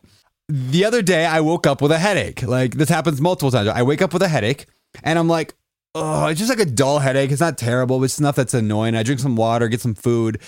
the other day, I woke up with a headache. Like this happens multiple times. I wake up with a headache, and I'm like, oh, it's just like a dull headache. It's not terrible, but it's enough that's annoying. I drink some water, get some food.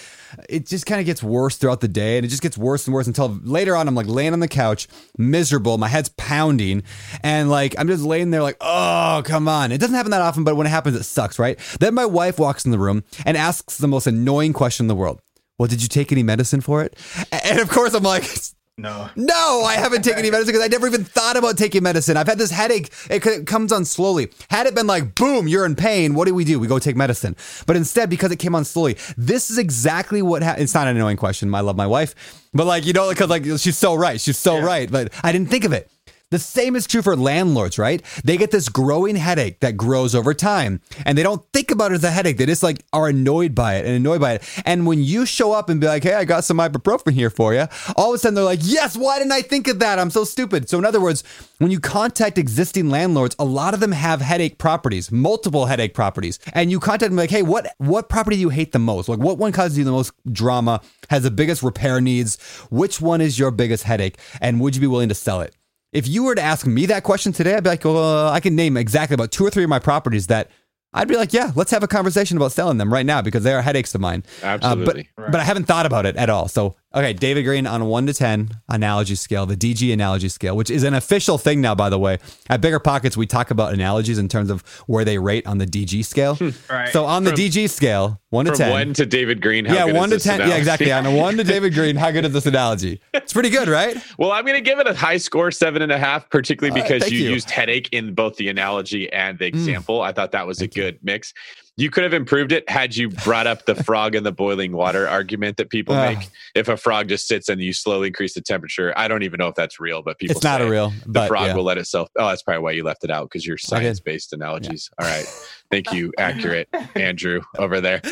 It just kind of gets worse throughout the day, and it just gets worse and worse until later on. I'm like laying on the couch, miserable. My head's pounding, and like I'm just laying there, like, oh, come on. It doesn't happen that often, but when it happens, it sucks, right? Then my wife walks in the room and asks the most annoying question in the world. Well, did you take any medicine for it? And of course, I'm like, No. no, I haven't taken any medicine because I never even thought about taking medicine. I've had this headache. It, it comes on slowly. Had it been like, boom, you're in pain, what do we do? We go take medicine. But instead, because it came on slowly, this is exactly what ha- It's not an annoying question. I love my wife. But like, you know, because like she's so right. She's so right. But I didn't think of it. The same is true for landlords, right? They get this growing headache that grows over time and they don't think about it as a headache. They just like are annoyed by it and annoyed by it. And when you show up and be like, hey, I got some ibuprofen here for you, all of a sudden they're like, yes, why didn't I think of that? I'm so stupid. So, in other words, when you contact existing landlords, a lot of them have headache properties, multiple headache properties. And you contact them like, hey, what, what property do you hate the most? Like, what one causes you the most drama, has the biggest repair needs? Which one is your biggest headache? And would you be willing to sell it? If you were to ask me that question today, I'd be like, well, I can name exactly about two or three of my properties that I'd be like, yeah, let's have a conversation about selling them right now because they are headaches of mine. Uh, Absolutely. but, but I haven't thought about it at all. So, okay, David Greene on a one to 10 analogy scale, the DG analogy scale, which is an official thing now, by the way. At BiggerPockets, we talk about analogies in terms of where they rate on the DG scale. Hmm. Right. So, on the From- DG scale, one to 10. one to David Greene. How yeah, good one to 10. Yeah, exactly. On a one to David Greene, how good is this analogy? It's pretty good, right? Well, I'm going to give it a high score, seven and a half, particularly because thank you, you. used headache in both the analogy and the hmm. example. I thought that was a good mix. You could have improved it had you brought up the frog in the boiling water argument that people Uh. make. If a frog just sits and you slowly increase the temperature, I don't even know if that's real, but people it's not a real. the frog yeah. will let itself. Oh, that's probably why you left it out because you're science based analogies. All right, thank you, accurate Andrew over there.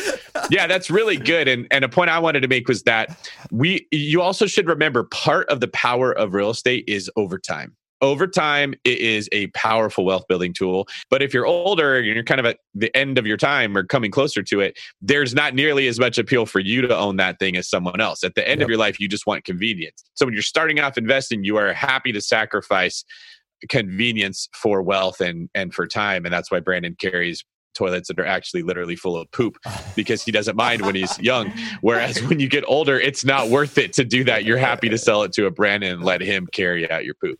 Yeah, that's really good. And and a point I wanted to make was that we you also should remember part of the power of real estate is over time. Over time, it is a powerful wealth building tool. But if you're older and you're kind of at the end of your time or coming closer to it, there's not nearly as much appeal for you to own that thing as someone else. At the end Yep. of your life, you just want convenience. So when you're starting off investing, you are happy to sacrifice convenience for wealth and and for time. And that's why Brandon carries toilets that are actually literally full of poop because he doesn't mind when he's young. Whereas when you get older, it's not worth it to do that. You're happy to sell it to a Brandon and let him carry out your poop.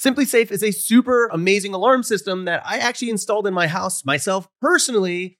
SimpliSafe is a super amazing alarm system that I actually installed in my house myself personally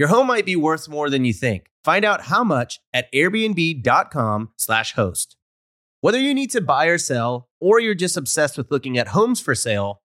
Your home might be worth more than you think. Find out how much at airbnb.com/slash host. Whether you need to buy or sell, or you're just obsessed with looking at homes for sale,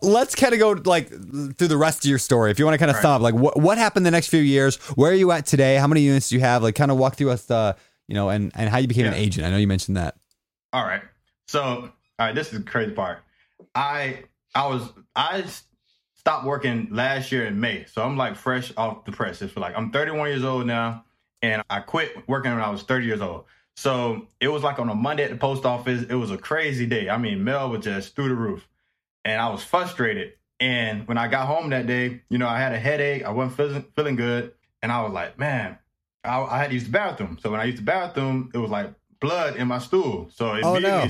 Let's kind of go like through the rest of your story. If you want to kind of Right. sum like what what happened the next few years? Where are you at today? How many units do you have? Like, kind of walk through us, uh, you know, and and how you became an agent. I know you mentioned that. All right. So, all right, this is the crazy part. I I was i stopped working last year in May, so I'm like fresh off the press. It's like I'm 31 years old now, and I quit working when I was 30 years old. So it was like on a Monday at the post office. It was a crazy day. I mean, mail was just through the roof, and I was frustrated. And when I got home that day, you know, I had a headache. I wasn't feeling feeling good, and I was like, man, I, I had to use the bathroom. So when I used the bathroom, it was like blood in my stool. So it Oh, no.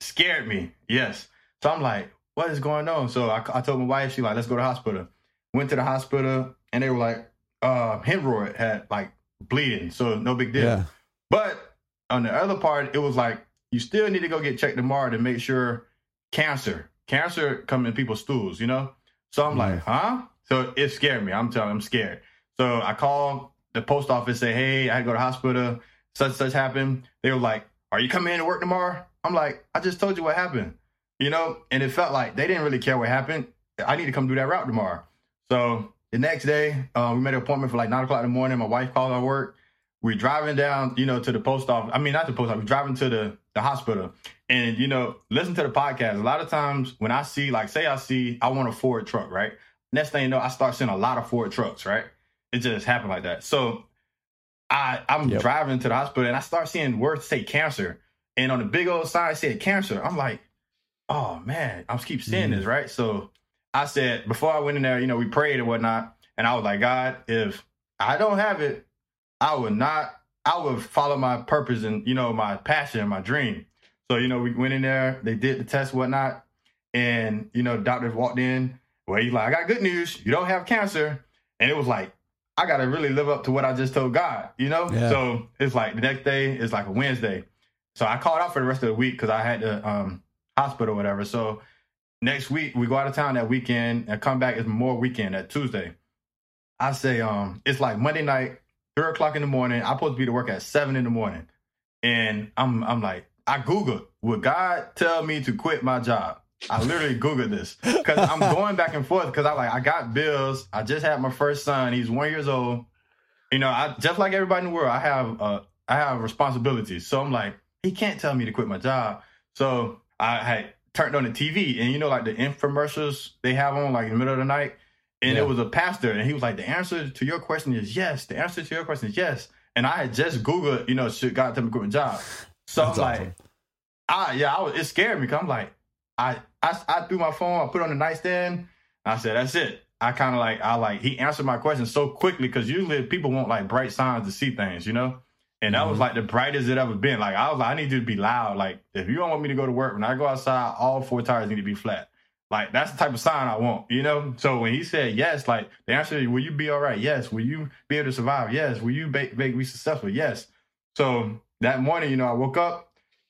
scared me. Yes. So I'm like, what is going on? So I, I told my wife, she like, let's go to the hospital. Went to the hospital and they were like, uh, hemorrhoid had like bleeding, so no big deal. Yeah. But on the other part, it was like you still need to go get checked tomorrow to make sure cancer, cancer come in people's stools, you know. So I'm like, huh? So it scared me. I'm telling, I'm scared. So I call the post office, say, hey, I had to go to the hospital. Such such happened. They were like, are you coming in to work tomorrow? I'm like, I just told you what happened, you know. And it felt like they didn't really care what happened. I need to come do that route tomorrow. So the next day, uh, we made an appointment for like nine o'clock in the morning. My wife called our work. We're driving down, you know, to the post office. I mean, not the post office. We're driving to the the hospital, and you know, listen to the podcast. A lot of times when I see, like, say I see, I want a Ford truck, right? Next thing you know, I start seeing a lot of Ford trucks, right? It just happened like that. So I I'm Yep. driving to the hospital and I start seeing words say cancer, and on the big old sign said cancer. I'm like, oh man, I'm keep seeing this, mm-hmm. right? So I said before I went in there, you know, we prayed and whatnot, and I was like, God, if I don't have it, I would not. I would follow my purpose and you know my passion, and my dream. So you know, we went in there, they did the test, whatnot, and you know, doctors walked in. Well, he's like, I got good news. You don't have cancer, and it was like, I got to really live up to what I just told God, you know. Yeah. So it's like the next day is like a Wednesday. So I called out for the rest of the week because I had to um, hospital, or whatever. So next week we go out of town that weekend and come back. It's more weekend that Tuesday. I say, um, it's like Monday night, three o'clock in the morning. I'm supposed to be to work at seven in the morning, and I'm I'm like, I Googled, would God tell me to quit my job? I literally Googled this because I'm going back and forth because I like I got bills. I just had my first son. He's one years old. You know, I just like everybody in the world. I have uh I have responsibilities. So I'm like, he can't tell me to quit my job. So I had turned on the TV and you know, like the infomercials they have on like in the middle of the night. And Yeah. it was a pastor, and he was like, "The answer to your question is yes. The answer to your question is yes." And I had just Googled, you know, should God tell me to quit my job? So That's I'm like. I yeah, I was, it scared me. Cause I'm like, I, I I threw my phone, I put it on the nightstand. I said, that's it. I kind of like I like he answered my question so quickly because usually people want like bright signs to see things, you know. And that was Mhm. like the brightest it ever been. Like I was like, I need you to be loud. Like if you don't want me to go to work, when I go outside, all four tires need to be flat. Like that's the type of sign I want, you know. So when he said yes, like the answer, is, will you be all right? Yes. Will you be able to survive? Yes. Will you make, make be successful? Yes. So that morning, you know, I woke up.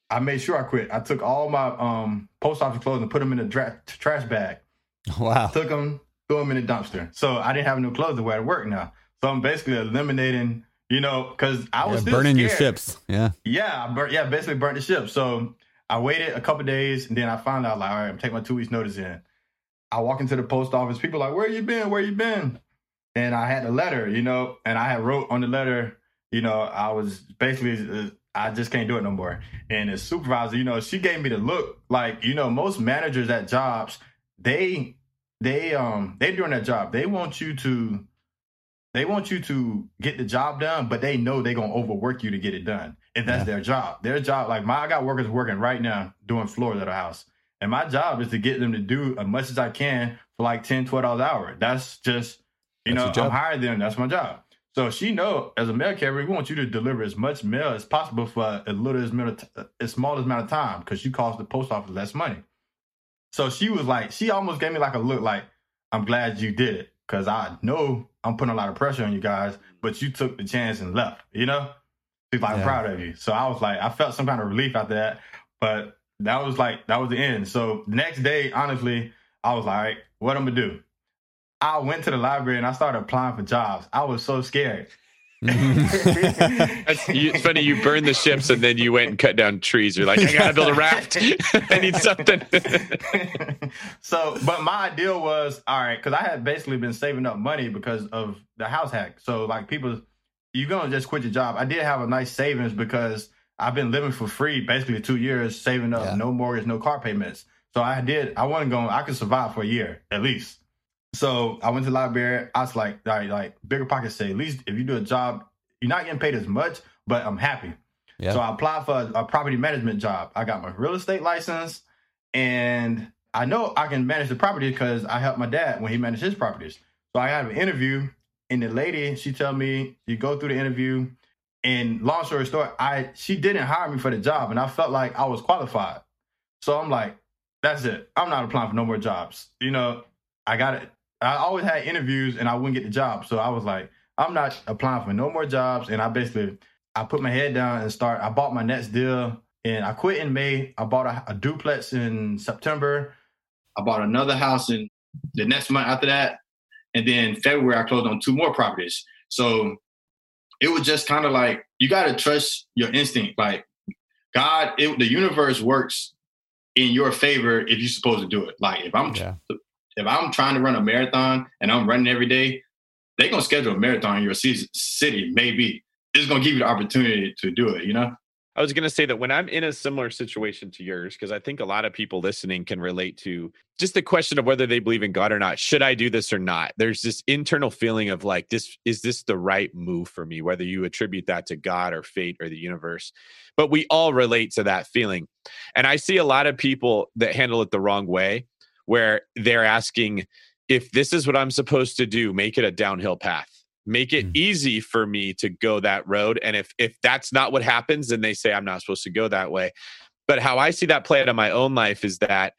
I made sure I quit. I took all my um, post office clothes and put them in a dra- trash bag. Wow. Took them, threw them in the dumpster. So I didn't have no clothes to wear to work now. So I'm basically eliminating, you know, because I was Yeah, burning your ships. Yeah. Yeah, I burnt, yeah, basically burnt the ship. So I waited a couple days and then I found out like, all right, I'm taking my two weeks notice in. I walk into the post office. People like, where you been? Where you been? And I had a letter, you know, and I had wrote on the letter, you know, I was basically, uh, I just can't do it no more. And the supervisor, you know, she gave me the look. Like, you know, most managers at jobs, they, they, um, they doing their job. They want you to, they want you to get the job done, but they know they're gonna overwork you to get it done. If that's Yeah. their job, their job, like my, I got workers working right now doing floors at a house, and my job is to get them to do as much as I can for like 10 12 dollars an hour. That's just, you That's know. I'm hired them. That's my job. So she know as a mail carrier, we want you to deliver as much mail as possible for as little as, t- as small as amount of time because you cost the post office less money. So she was like, she almost gave me like a look like, I'm glad you did it because I know I'm putting a lot of pressure on you guys, but you took the chance and left, you know? She's like, I'm Yeah. proud of you. So I was like, I felt some kind of relief after that, but that was like, that was the end. So the next day, honestly, I was like, what I'm gonna do? I went to the library and I started applying for jobs. I was so scared. That's, you, it's funny you burned the ships and then you went and cut down trees. You're like, I gotta build a raft. I need something. so, but my idea was all right because I had basically been saving up money because of the house hack. So, like, people, you're gonna just quit your job. I did have a nice savings because I've been living for free basically two years, saving up, Yeah. no mortgage, no car payments. So I did. I wasn't going. I could survive for a year at least. So I went to the library. I was like, all right, like BiggerPockets say, at least if you do a job, you're not getting paid as much, but I'm happy. Yeah. So I applied for a, a property management job. I got my real estate license, and I know I can manage the property because I helped my dad when he managed his properties. So I had an interview, and the lady she tell me you go through the interview, and long story short, I she didn't hire me for the job, and I felt like I was qualified. So I'm like, That's it. I'm not applying for no more jobs. You know, I got it. I always had interviews and I wouldn't get the job. So I was like, I'm not applying for no more jobs. And I basically I put my head down and start. I bought my next deal and I quit in May. I bought a, a duplex in September. I bought another house in the next month after that. And then February, I closed on two more properties. So it was just kind of like you got to trust your instinct. Like God, it, the universe works in your favor if you're supposed to do it. Like if I'm yeah. If I'm trying to run a marathon and I'm running every day, they're gonna schedule a marathon in your city. Maybe it's gonna give you the opportunity to do it. You know. I was going to say that when I'm in a similar situation to yours, because I think a lot of people listening can relate to just the question of whether they believe in God or not. Should I do this or not? There's this internal feeling of like, this is this the right move for me? Whether you attribute that to God or fate or the universe, but we all relate to that feeling. And I see a lot of people that handle it the wrong way, where they're asking, if this is what I'm supposed to do, make it a downhill path. Make it mm. easy for me to go that road and if if that's not what happens then they say i'm not supposed to go that way. But how i see that play out in my own life is that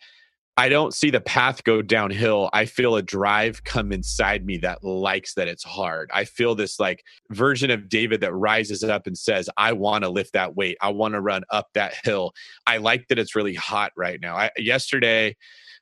i don't see the path go downhill. I feel a drive come inside me that likes that it's hard. I feel this like version of david that rises up and says i want to lift that weight. I want to run up that hill. I like that it's really hot right now. I, yesterday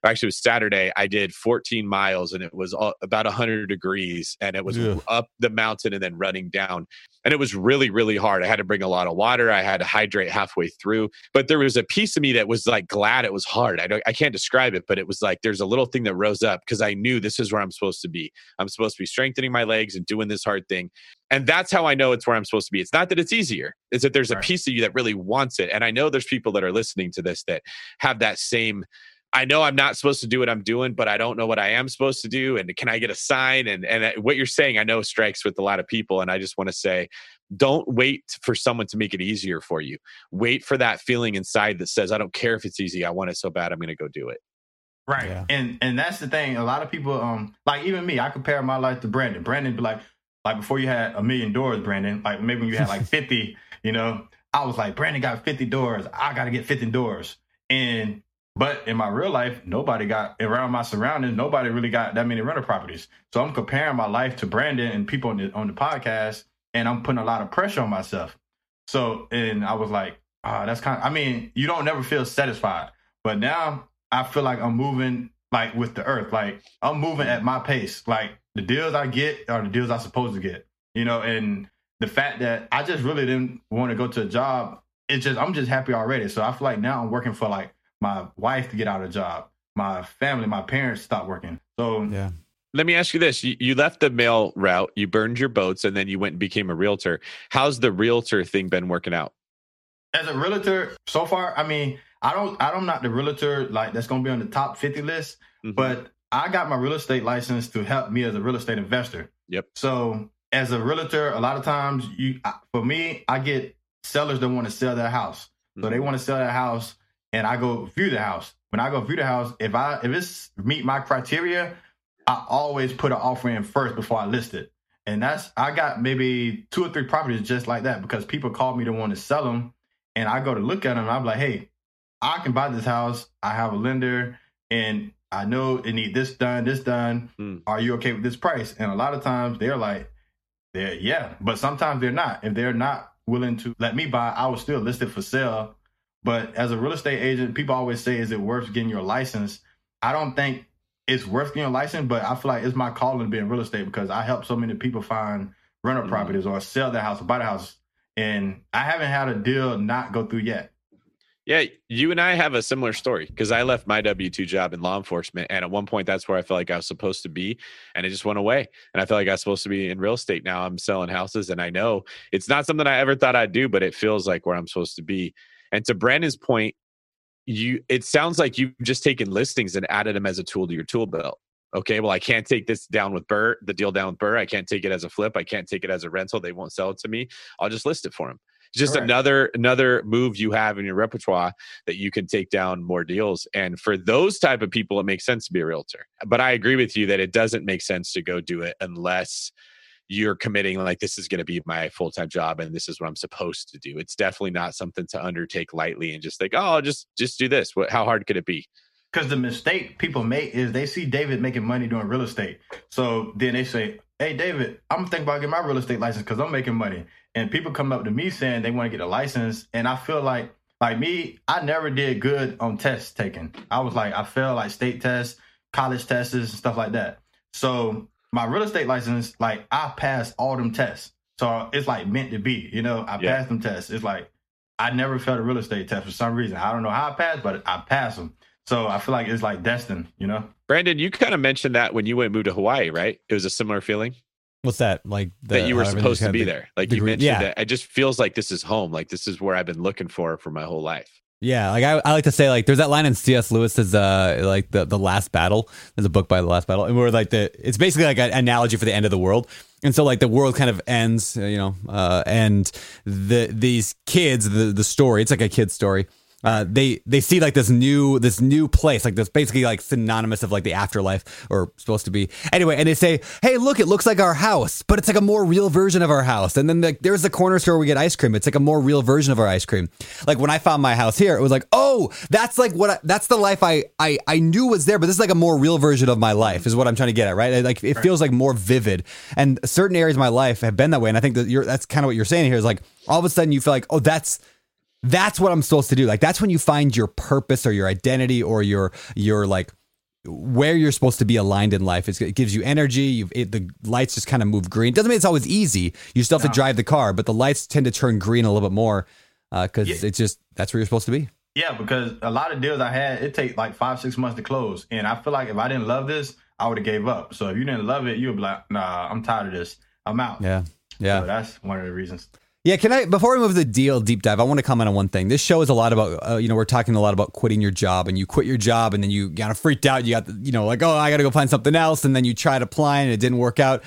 actually it was Saturday. I did 14 miles and it was about 100 degrees and it was yeah. up the mountain and then running down. And it was really, really hard. I had to bring a lot of water. I had to hydrate halfway through. But there was a piece of me that was like glad it was hard. I don't, I can't describe it, but it was like there's a little thing that rose up because I knew this is where I'm supposed to be. I'm supposed to be strengthening my legs and doing this hard thing. And that's how I know it's where I'm supposed to be. It's not that it's easier, it's that there's a piece of you that really wants it. And I know there's people that are listening to this that have that same I know I'm not supposed to do what I'm doing, but I don't know what I am supposed to do. And can I get a sign? And and uh, what you're saying, I know strikes with a lot of people. And I just want to say, don't wait for someone to make it easier for you. Wait for that feeling inside that says, I don't care if it's easy. I want it so bad. I'm going to go do it. Right. Yeah. And and that's the thing. A lot of people, um, like even me, I compare my life to Brandon. Brandon be like, like before you had a million doors, Brandon. Like maybe when you had like 50, you know, I was like, Brandon got 50 doors. I got to get 50 doors. And but in my real life, nobody got around my surroundings. Nobody really got that many rental properties. So I'm comparing my life to Brandon and people on the on the podcast, and I'm putting a lot of pressure on myself. So and I was like, oh, that's kind. of, I mean, you don't never feel satisfied, but now I feel like I'm moving like with the earth. Like I'm moving at my pace. Like the deals I get are the deals I'm supposed to get. You know, and the fact that I just really didn't want to go to a job, it's just I'm just happy already. So I feel like now I'm working for like my wife to get out of job, my family, my parents stopped working. So yeah. Let me ask you this: you, you left the mail route, you burned your boats, and then you went and became a realtor. How's the realtor thing been working out? As a realtor, so far, I mean, I don't, I don't not the realtor like that's going to be on the top fifty list, mm-hmm. but I got my real estate license to help me as a real estate investor. Yep. So as a realtor, a lot of times you, for me, I get sellers that want to sell their house. So mm-hmm. they want to sell their house and I go view the house. When I go view the house, if I if it's meet my criteria, I always put an offer in first before I list it. And that's I got maybe two or three properties just like that because people call me to want to sell them, and I go to look at them. and I'm like, hey, I can buy this house. I have a lender, and I know it need this done, this done. Mm. Are you okay with this price? And a lot of times they're like, they're yeah, but sometimes they're not. If they're not willing to let me buy, I will still list it for sale but as a real estate agent, people always say, is it worth getting your license? I don't think it's worth getting a license, but I feel like it's my calling to be in real estate because I help so many people find rental mm-hmm. properties or sell their house or buy the house. And I haven't had a deal not go through yet. Yeah, you and I have a similar story because I left my W 2 job in law enforcement. And at one point, that's where I felt like I was supposed to be. And it just went away. And I felt like I was supposed to be in real estate. Now I'm selling houses. And I know it's not something I ever thought I'd do, but it feels like where I'm supposed to be. And to Brandon's point, you it sounds like you've just taken listings and added them as a tool to your tool belt. Okay, well, I can't take this down with BRRRR, the deal down with BRRRR. I can't take it as a flip. I can't take it as a rental. They won't sell it to me. I'll just list it for them. It's just another another move you have in your repertoire that you can take down more deals. And for those type of people, it makes sense to be a realtor. But I agree with you that it doesn't make sense to go do it unless you're committing like this is going to be my full-time job and this is what i'm supposed to do it's definitely not something to undertake lightly and just think oh just just do this what how hard could it be because the mistake people make is they see David making money doing real estate. So then they say, Hey, David, I'm thinking about getting my real estate license because I'm making money. And people come up to me saying they want to get a license. And I feel like, like me, I never did good on tests taken. I was like, I failed like state tests, college tests, and stuff like that. So my real estate license, like I passed all them tests. So it's like meant to be, you know, I Yeah. passed them tests. It's like, I never failed a real estate test for some reason. I don't know how I passed, but I passed them. So I feel like it's like destined, you know? Brandon, you kind of mentioned that when you went and moved to Hawaii, right? It was a similar feeling What's that? Like the, that you were uh, supposed to be the- there. Like the you mentioned yeah. that it just feels like this is home. Like this is where I've been looking for for my whole life. Yeah, like I, I like to say, like there's that line in C.S. Lewis's, uh, like the the Last Battle. There's a book by the Last Battle, and where like the it's basically like an analogy for the end of the world. And so like the world kind of ends, you know, uh, and the these kids, the the story, it's like a kid's story. Uh, they they see like this new this new place like this basically like synonymous of like the afterlife or supposed to be. Anyway and they say hey look it looks like our house but it's like a more real version of our house. And then like there's the corner store where we get ice cream. It's like a more real version of our ice cream. Like when I found my house here it was like oh that's like what I, that's the life I, I I knew was there but this is like a more real version of my life is what I'm trying to get at right? Like it feels like more vivid. And certain areas of my life have been that way. And I think that you're that's kind of what you're saying here is like all of a sudden you feel like oh that's that's what I'm supposed to do. Like that's when you find your purpose or your identity or your your like where you're supposed to be aligned in life. It's, it gives you energy. You it, the lights just kind of move green. Doesn't mean it's always easy. You still have to drive the car, but the lights tend to turn green a little bit more uh, because Yeah. it's just that's where you're supposed to be. Yeah, because a lot of deals I had, it take like five, six months to close. And I feel like if I didn't love this, I would have gave up. So if you didn't love it, you would be like, nah, I'm tired of this. I'm out. Yeah, yeah. So that's one of the reasons. Yeah, can I before we move to the deal deep dive, I want to comment on one thing. This show is a lot about uh, you know we're talking a lot about quitting your job, and you quit your job, and then you kind of freaked out. You got you know like oh I got to go find something else, and then you tried applying and it didn't work out.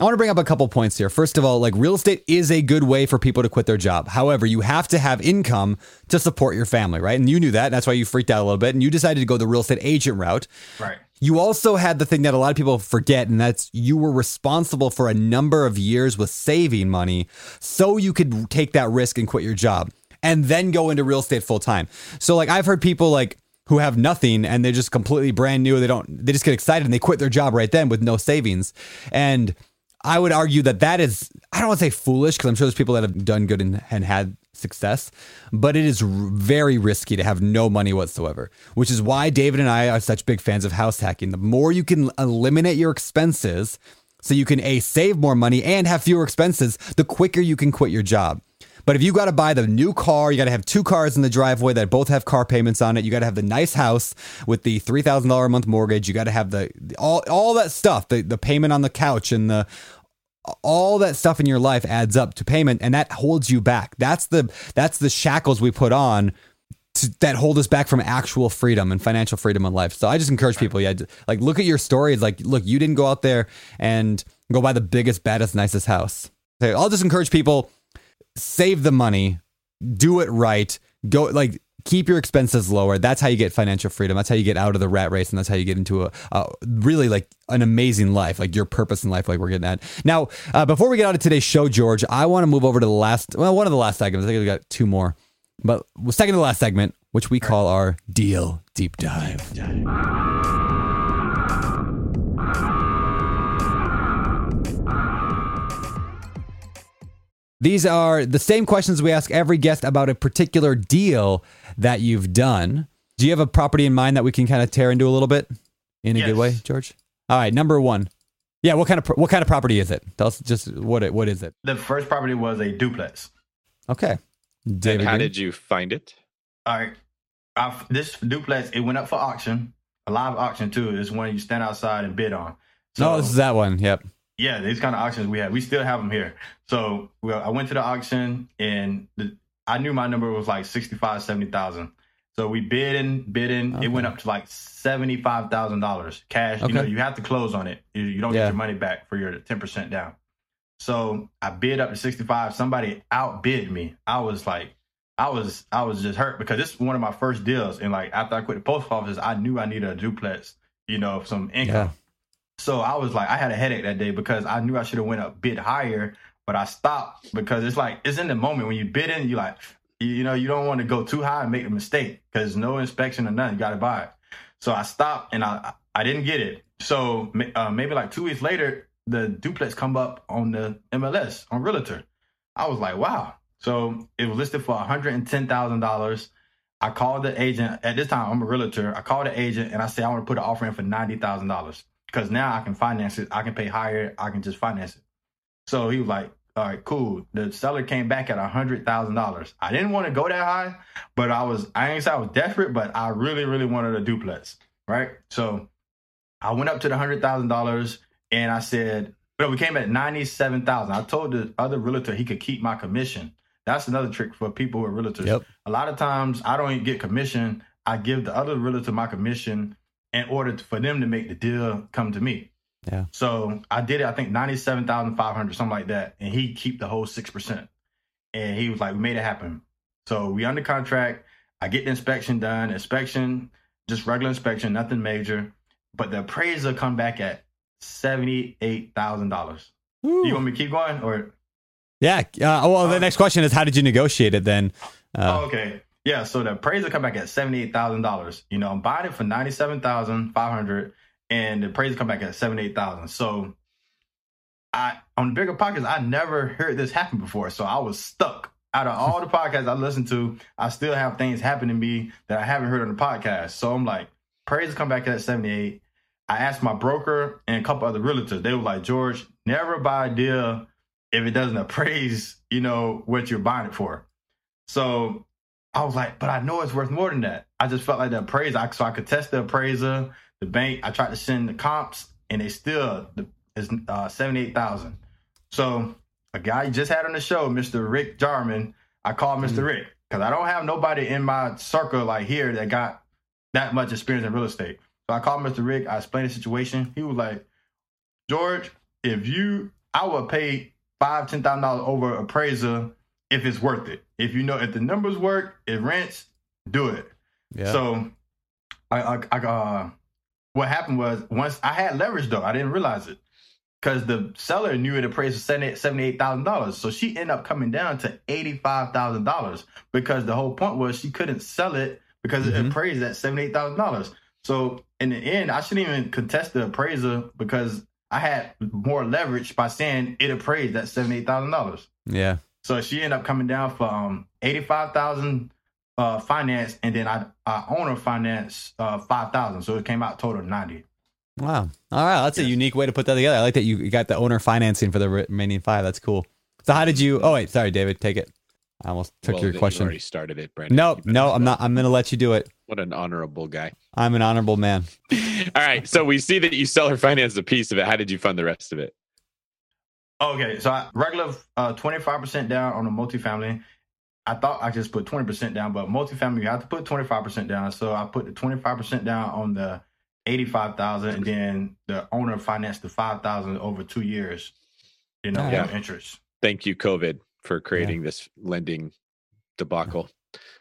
I want to bring up a couple points here. First of all, like real estate is a good way for people to quit their job. However, you have to have income to support your family, right? And you knew that. And that's why you freaked out a little bit, and you decided to go the real estate agent route. Right. You also had the thing that a lot of people forget, and that's you were responsible for a number of years with saving money so you could take that risk and quit your job and then go into real estate full time. So, like, I've heard people like who have nothing and they're just completely brand new. They don't, they just get excited and they quit their job right then with no savings. And I would argue that that is, I don't want to say foolish because I'm sure there's people that have done good and, and had success, but it is r- very risky to have no money whatsoever, which is why David and I are such big fans of house hacking. The more you can eliminate your expenses so you can A, save more money and have fewer expenses, the quicker you can quit your job. But if you got to buy the new car, you got to have two cars in the driveway that both have car payments on it. You got to have the nice house with the three thousand dollar a month mortgage. You got to have the all all that stuff, the the payment on the couch and the all that stuff in your life adds up to payment, and that holds you back. That's the that's the shackles we put on to, that hold us back from actual freedom and financial freedom in life. So I just encourage people, yeah, like look at your story. It's like, look, you didn't go out there and go buy the biggest, baddest, nicest house. I'll just encourage people save the money, do it right, go like keep your expenses lower. That's how you get financial freedom. That's how you get out of the rat race, and that's how you get into a, a really like an amazing life, like your purpose in life, like we're getting at. Now, uh, before we get out of today's show, George, I want to move over to the last, well, one of the last segments. I think we got two more, but second to the last segment, which we call our deal deep dive. These are the same questions we ask every guest about a particular deal that you've done. Do you have a property in mind that we can kind of tear into a little bit in a good way, George? All right, number one. Yeah, what kind of what kind of property is it? Tell us just what it what is it? The first property was a duplex. Okay, And how Green? did you find it? All right. I, this duplex, it went up for auction, a live auction too. It's one you stand outside and bid on. no, this is that one. Yep. Yeah, these kind of auctions we have, we still have them here. So, well, I went to the auction and the, I knew my number was like 65, 70,000. So we bid and bidding. It went up to like $75,000 cash. You know, you have to close on it. You, you don't Yeah. get your money back for your 10% down. So I bid up to 65. Somebody outbid me. I was like, I was, I was just hurt because this is one of my first deals. And like after I quit the post office, I knew I needed a duplex, you know, some income. Yeah. So I was like, I had a headache that day because I knew I should have went a bit higher, but I stopped because it's like it's in the moment when you bid in, you like, you, know, you don't want to go too high and make a mistake because no inspection or nothing, you got to buy it. So I stopped and I I didn't get it. So uh, maybe like two weeks later, the duplex come up on the MLS on Realtor. I was like, wow. So it was listed for one hundred and ten thousand dollars. I called the agent at this time. I'm a realtor. I called the agent and I said I want to put an offer in for ninety thousand dollars because now I can finance it. I can pay higher. I can just finance it. So he was like, "All right, cool." The seller came back at a hundred thousand dollars. I didn't want to go that high, but I was. I ain't say I was desperate, but I really, really wanted a duplex. Right. So I went up to the hundred thousand dollars and I said, "But we came at ninety seven thousand. I told the other realtor he could keep my commission. That's another trick for people who are realtors. Yep. A lot of times I don't even get commission. I give the other realtor my commission in order for them to make the deal come to me. Yeah. So I did it. I think ninety seven thousand five hundred, something like that, and he keep the whole six percent. And he was like, "We made it happen." So we under contract. I get the inspection done. Inspection, just regular inspection, nothing major. But the appraiser come back at seventy eight thousand dollars. You want me to keep going or? Yeah. Uh, well, the next question is, how did you negotiate it then? Uh, oh, okay. Yeah. So the appraiser come back at seventy eight thousand dollars. You know, I'm buying it for ninety seven thousand five hundred, and the appraiser come back at seventy eight thousand. So I on the BiggerPockets, I never heard this happen before. So I was stuck. Out of all the podcasts I listened to, I still have things happen to me that I haven't heard on the podcast. So I'm like, appraiser come back at seventy eight. I asked my broker and a couple other realtors. They were like, George, never buy a deal if it doesn't appraise, you know, what you're buying it for. So I was like, but I know it's worth more than that. I just felt like the appraiser, so I could test the appraiser, the bank. I tried to send the comps, and they still is uh, seventy eight thousand. So a guy you just had on the show, Mr. Rick Jarman, I called mister mm-hmm. Rick because I don't have nobody in my circle like here that got that much experience in real estate. So I called Mr. Rick. I explained the situation. He was like, George, if you, I would pay five, ten thousand dollars over appraiser if it's worth it. If you know if the numbers work, it rents, do it. Yeah. So, I, I, I uh, what happened was once I had leverage though, I didn't realize it because the seller knew it appraised for seventy-eight thousand dollars. So she ended up coming down to eighty-five thousand dollars because the whole point was she couldn't sell it because mm-hmm. it appraised at seventy-eight thousand dollars. So in the end, I shouldn't even contest the appraiser because I had more leverage by saying it appraised at seventy eight thousand dollars. Yeah. So she ended up coming down for um eighty five thousand uh finance, and then I I own her finance uh five thousand, so it came out total ninety. Wow. All right, that's yes. a unique way to put that together. I like that you got the owner financing for the remaining five. That's cool. So how did you? Oh wait, sorry, David, take it. I almost took well, your question. You already started it, Brandon. No, no, I'm not. I'm going to let you do it. What an honorable guy. I'm an honorable man. All right. So we see that you seller financed a piece of it. How did you fund the rest of it? Okay. So I, regular uh, 25% down on a multifamily. I thought I just put 20% down, but multifamily, you have to put 25% down. So I put the 25% down on the 85,000 and then the owner financed the 5,000 over two years, you know, yeah. interest. Thank you, COVID, for creating yeah. this lending debacle.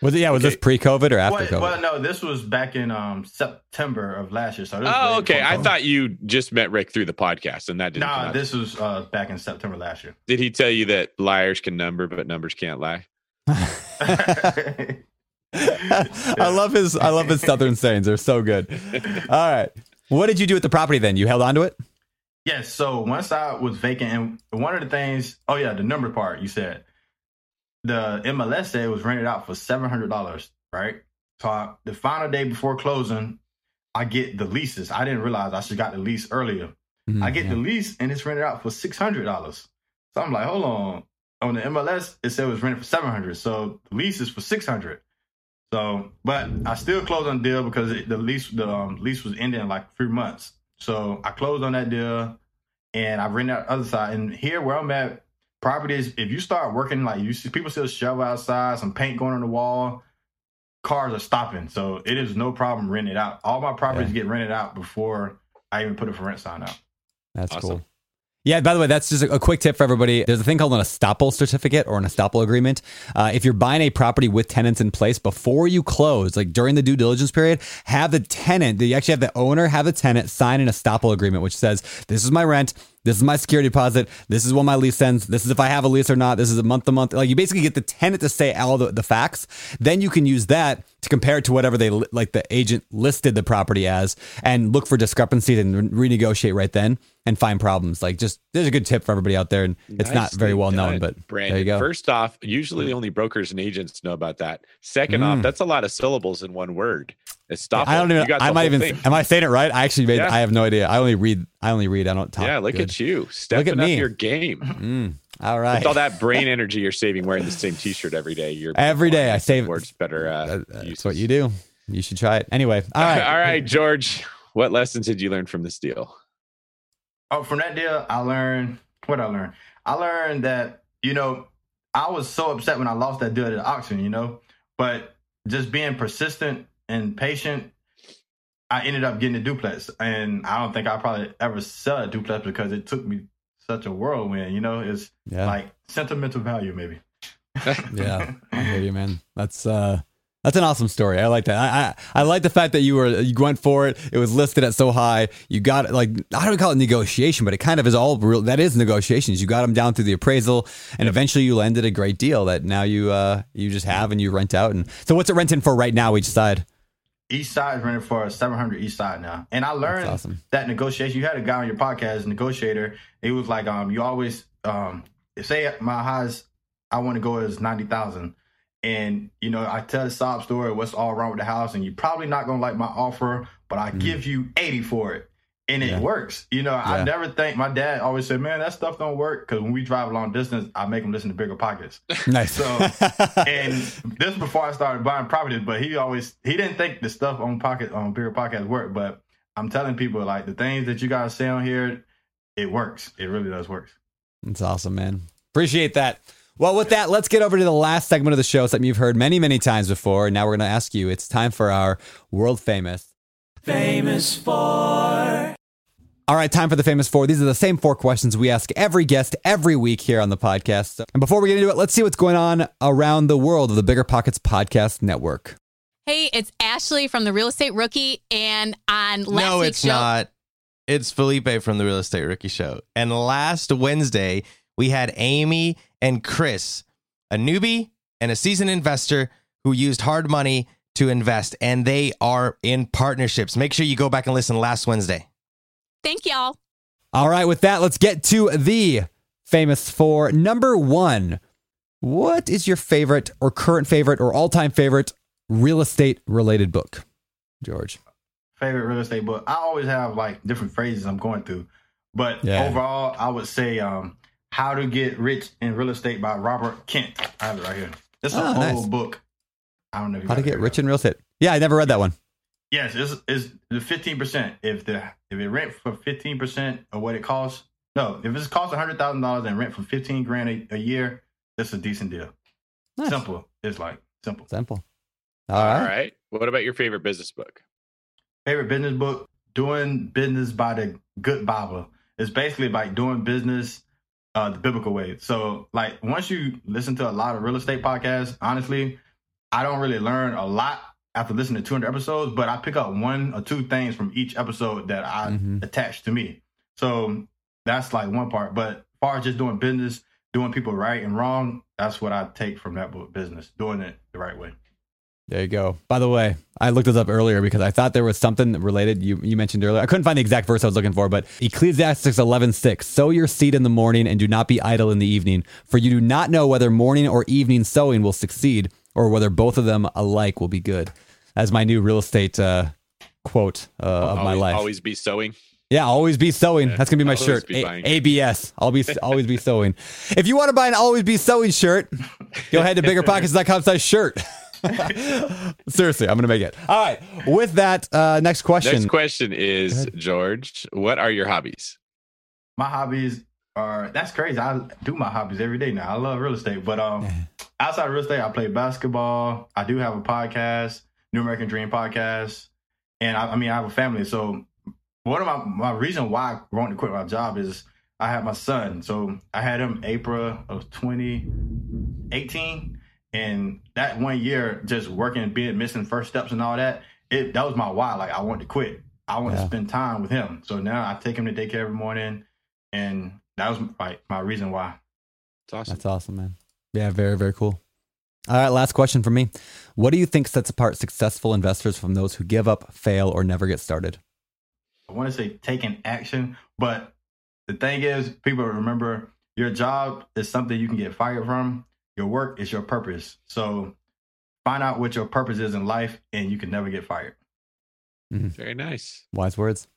Was it? Yeah. Was okay. this pre-COVID or after well, COVID? Well, no. This was back in um, September of last year. So oh, okay. I thought you just met Rick through the podcast, and that didn't. Nah, this was uh, back in September last year. Did he tell you that liars can number, but numbers can't lie? I love his. I love his southern sayings. They're so good. All right. What did you do with the property then? You held on to it. Yes. So once I was vacant, and one of the things. Oh yeah, the number part you said the MLS said it was rented out for seven hundred dollars, right? So I, the final day before closing, I get the leases. I didn't realize I should got the lease earlier. Mm-hmm. I get the lease and it's rented out for six hundred dollars. So I'm like, hold on. On the MLS, it said it was rented for seven hundred. So the lease is for six hundred. So, but I still closed on the deal because it, the lease the um, lease was ending in like three months. So I closed on that deal, and I rented out the other side. And here where I'm at, properties, if you start working like you see people still shovel outside, some paint going on the wall, cars are stopping. So it is no problem renting it out. All my properties yeah. get rented out before I even put a for rent sign out. That's awesome. cool. Yeah, by the way, that's just a, quick tip for everybody. There's a thing called an estoppel certificate or an estoppel agreement. Uh, if you're buying a property with tenants in place before you close, like during the due diligence period, have the tenant, you actually have the owner, have the tenant sign an estoppel agreement, which says, This is my rent. This is my security deposit. This is when my lease ends. This is if I have a lease or not. This is a month to month. Like you basically get the tenant to say all the, the facts. Then you can use that to compare it to whatever they like the agent listed the property as and look for discrepancies and re- renegotiate right then and find problems. Like just there's a good tip for everybody out there. And it's not very Nicely well known, done, but Brandon, there you go. First off, usually only brokers and agents know about that. Second Mm. off, that's a lot of syllables in one word. It's stop. I don't even. I might even. thing. Am I saying it right? I actually made. Yeah. I have no idea. I only read. I only read. I don't talk. Yeah, look good. at you stepping up me. your game. Mm, all right. With all that brain energy you're saving wearing the same T-shirt every day. You're Every day I save- words better. Uh, That- that's uses. what you do. You should try it. Anyway. All right. All right, George. What lessons did you learn from this deal? Oh, from that deal, I learned what I learned. I learned that you know I was so upset when I lost that deal at the auction, you know, but just being persistent and patient, I ended up getting a duplex, and I don't think I probably ever sell a duplex because it took me such a whirlwind. You know, it's Yeah. like sentimental value, maybe. Yeah, I hear you, man. That's uh, that's an awesome story. I like that. I, I I like the fact that you were you went for it. It was listed at so high. You got it. Like I don't call it negotiation, but it kind of is all real. That is negotiations. You got them down through the appraisal, and eventually you landed a great deal that now you uh you just have and you rent out. And so what's it renting for right now? Each side. East Side is rented for 700 East Side now. And I learned awesome. that negotiation. You had a guy on your podcast, negotiator. It was like, um, you always, um, say my highs, I want to go as 90,000. And, you know, I tell the sob story, what's all wrong with the house. And you're probably not going to like my offer, but I give you 80 for it. And it Mm. Yeah. works. You know, Yeah. I never think my dad always said, man, that stuff don't work. Cause when we drive a long distance, I make him listen to BiggerPockets. Nice. So, and this before I started buying properties, but he always he didn't think the stuff on pocket on bigger podcast work. But I'm telling people like the things that you guys say on here, it works. It really does work. That's awesome, man. Appreciate that. Well, with that, let's get over to the last segment of the show, something you've heard many, many times before. And now we're going to ask you. It's time for our world famous. Famous four. All right, time for the famous four. These are the same four questions we ask every guest every week here on the podcast. And before we get into it, let's see what's going on around the world of the BiggerPockets Podcast Network. Hey, it's Ashley from the Real Estate Rookie, and on last no, week's it's show, not. It's Felipe from the Real Estate Rookie Show. And last Wednesday, we had Amy and Chris, a newbie and a seasoned investor who used hard money to invest, and they are in partnerships. Make sure you go back and listen last Wednesday. Thank y'all. All right, with that, let's get to the famous four. Number one, what is your favorite or current favorite or all time favorite real estate related book? George. Favorite real estate book. I always have like different phrases I'm going through, but Yeah. overall, I would say um, "How to Get Rich in Real Estate" by Robert Kent. I have it right here. It's a Oh, whole nice. book. I don't know if you How to get rich in real estate. Yeah, I never read that one. Yes, it's, it's the fifteen percent. If the if it rent for fifteen percent of what it costs, no, if it's cost hundred thousand dollars and rent for fifteen grand a, a year, that's a decent deal. Nice. Simple. It's like simple. Simple. All All right. right. What about your favorite business book? Favorite business book: Doing Business by the Good Bible. It's basically like doing business uh, the biblical way. So, like once you listen to a lot of real estate podcasts, honestly, I don't really learn a lot after listening to 200 episodes, but I pick up one or two things from each episode that I Mhm. attach to me. So that's like one part. But as far as just doing business, doing people right and wrong, that's what I take from that book. Business, doing it the right way. There you go. By the way, I looked this up earlier because I thought there was something related you, you mentioned earlier. I couldn't find the exact verse I was looking for, but Ecclesiastes 11:6, sow your seed in the morning and do not be idle in the evening, for you do not know whether morning or evening sowing will succeed or whether both of them alike will be good. As my new real estate uh, quote uh, of my life. Always be sewing. Yeah, always be sewing. Yeah, That's gonna be my always shirt. be A- ABS. I'll be always be sewing. If you want to buy an always be sewing shirt, go ahead to biggerpockets.com slash shirt. Seriously, I'm gonna make it. All right. With that, uh, next question. Next question is. George. What are your hobbies? my hobbies are that's crazy. I do my hobbies every day now. I love real estate, but um, outside of real estate, I play basketball. I do have a podcast, New American Dream podcast, and I, I mean I have a family. So one of my my reason why I wanted to quit my job is I had my son. So I had him April of 2018. And that one year, just working, being missing first steps and all that, it that was my why. Like I wanted to quit. I want Yeah. to spend time with him. So now I take him to daycare every morning, and that was my my reason why. It's awesome. That's awesome, man. Yeah, very, very cool. All right, last question for me. What do you think sets apart successful investors from those who give up, fail, or never get started? I want to say taking action, but the thing is, people remember your job is something you can get fired from. Your work is your purpose. So find out what your purpose is in life, and you can never get fired. Mm-hmm. Very nice. Wise words.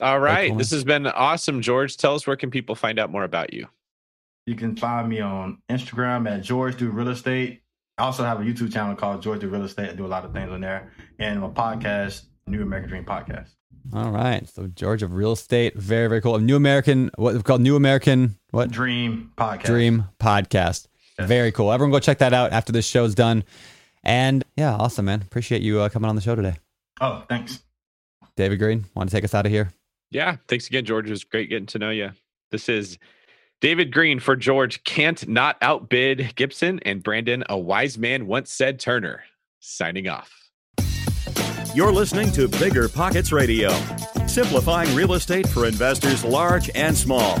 All right. cool, this has been awesome, George. Tell us where can people find out more about you? You can find me on Instagram at George Do Real Estate. I also have a YouTube channel called George Do Real Estate. I do a lot of things on there, and my podcast, New American Dream Podcast. All right. So George of real estate, very, very cool. New American, what called New American what Dream Podcast. Dream Podcast. Yes. Very cool. Everyone go check that out after this show's done. And yeah, awesome, man. Appreciate you uh, coming on the show today. Oh, thanks. David Greene, want to take us out of here? Yeah. Thanks again, George. It was great getting to know you. This is David Greene for George. Can't not outbid Gibson and Brandon. A wise man once said Turner. Signing off. You're listening to BiggerPockets Radio, simplifying real estate for investors large and small.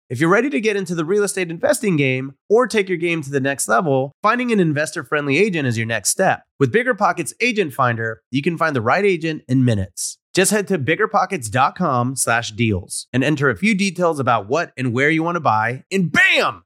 If you're ready to get into the real estate investing game or take your game to the next level, finding an investor friendly agent is your next step. With BiggerPockets Agent Finder, you can find the right agent in minutes. Just head to biggerpockets.com slash deals and enter a few details about what and where you want to buy, and bam!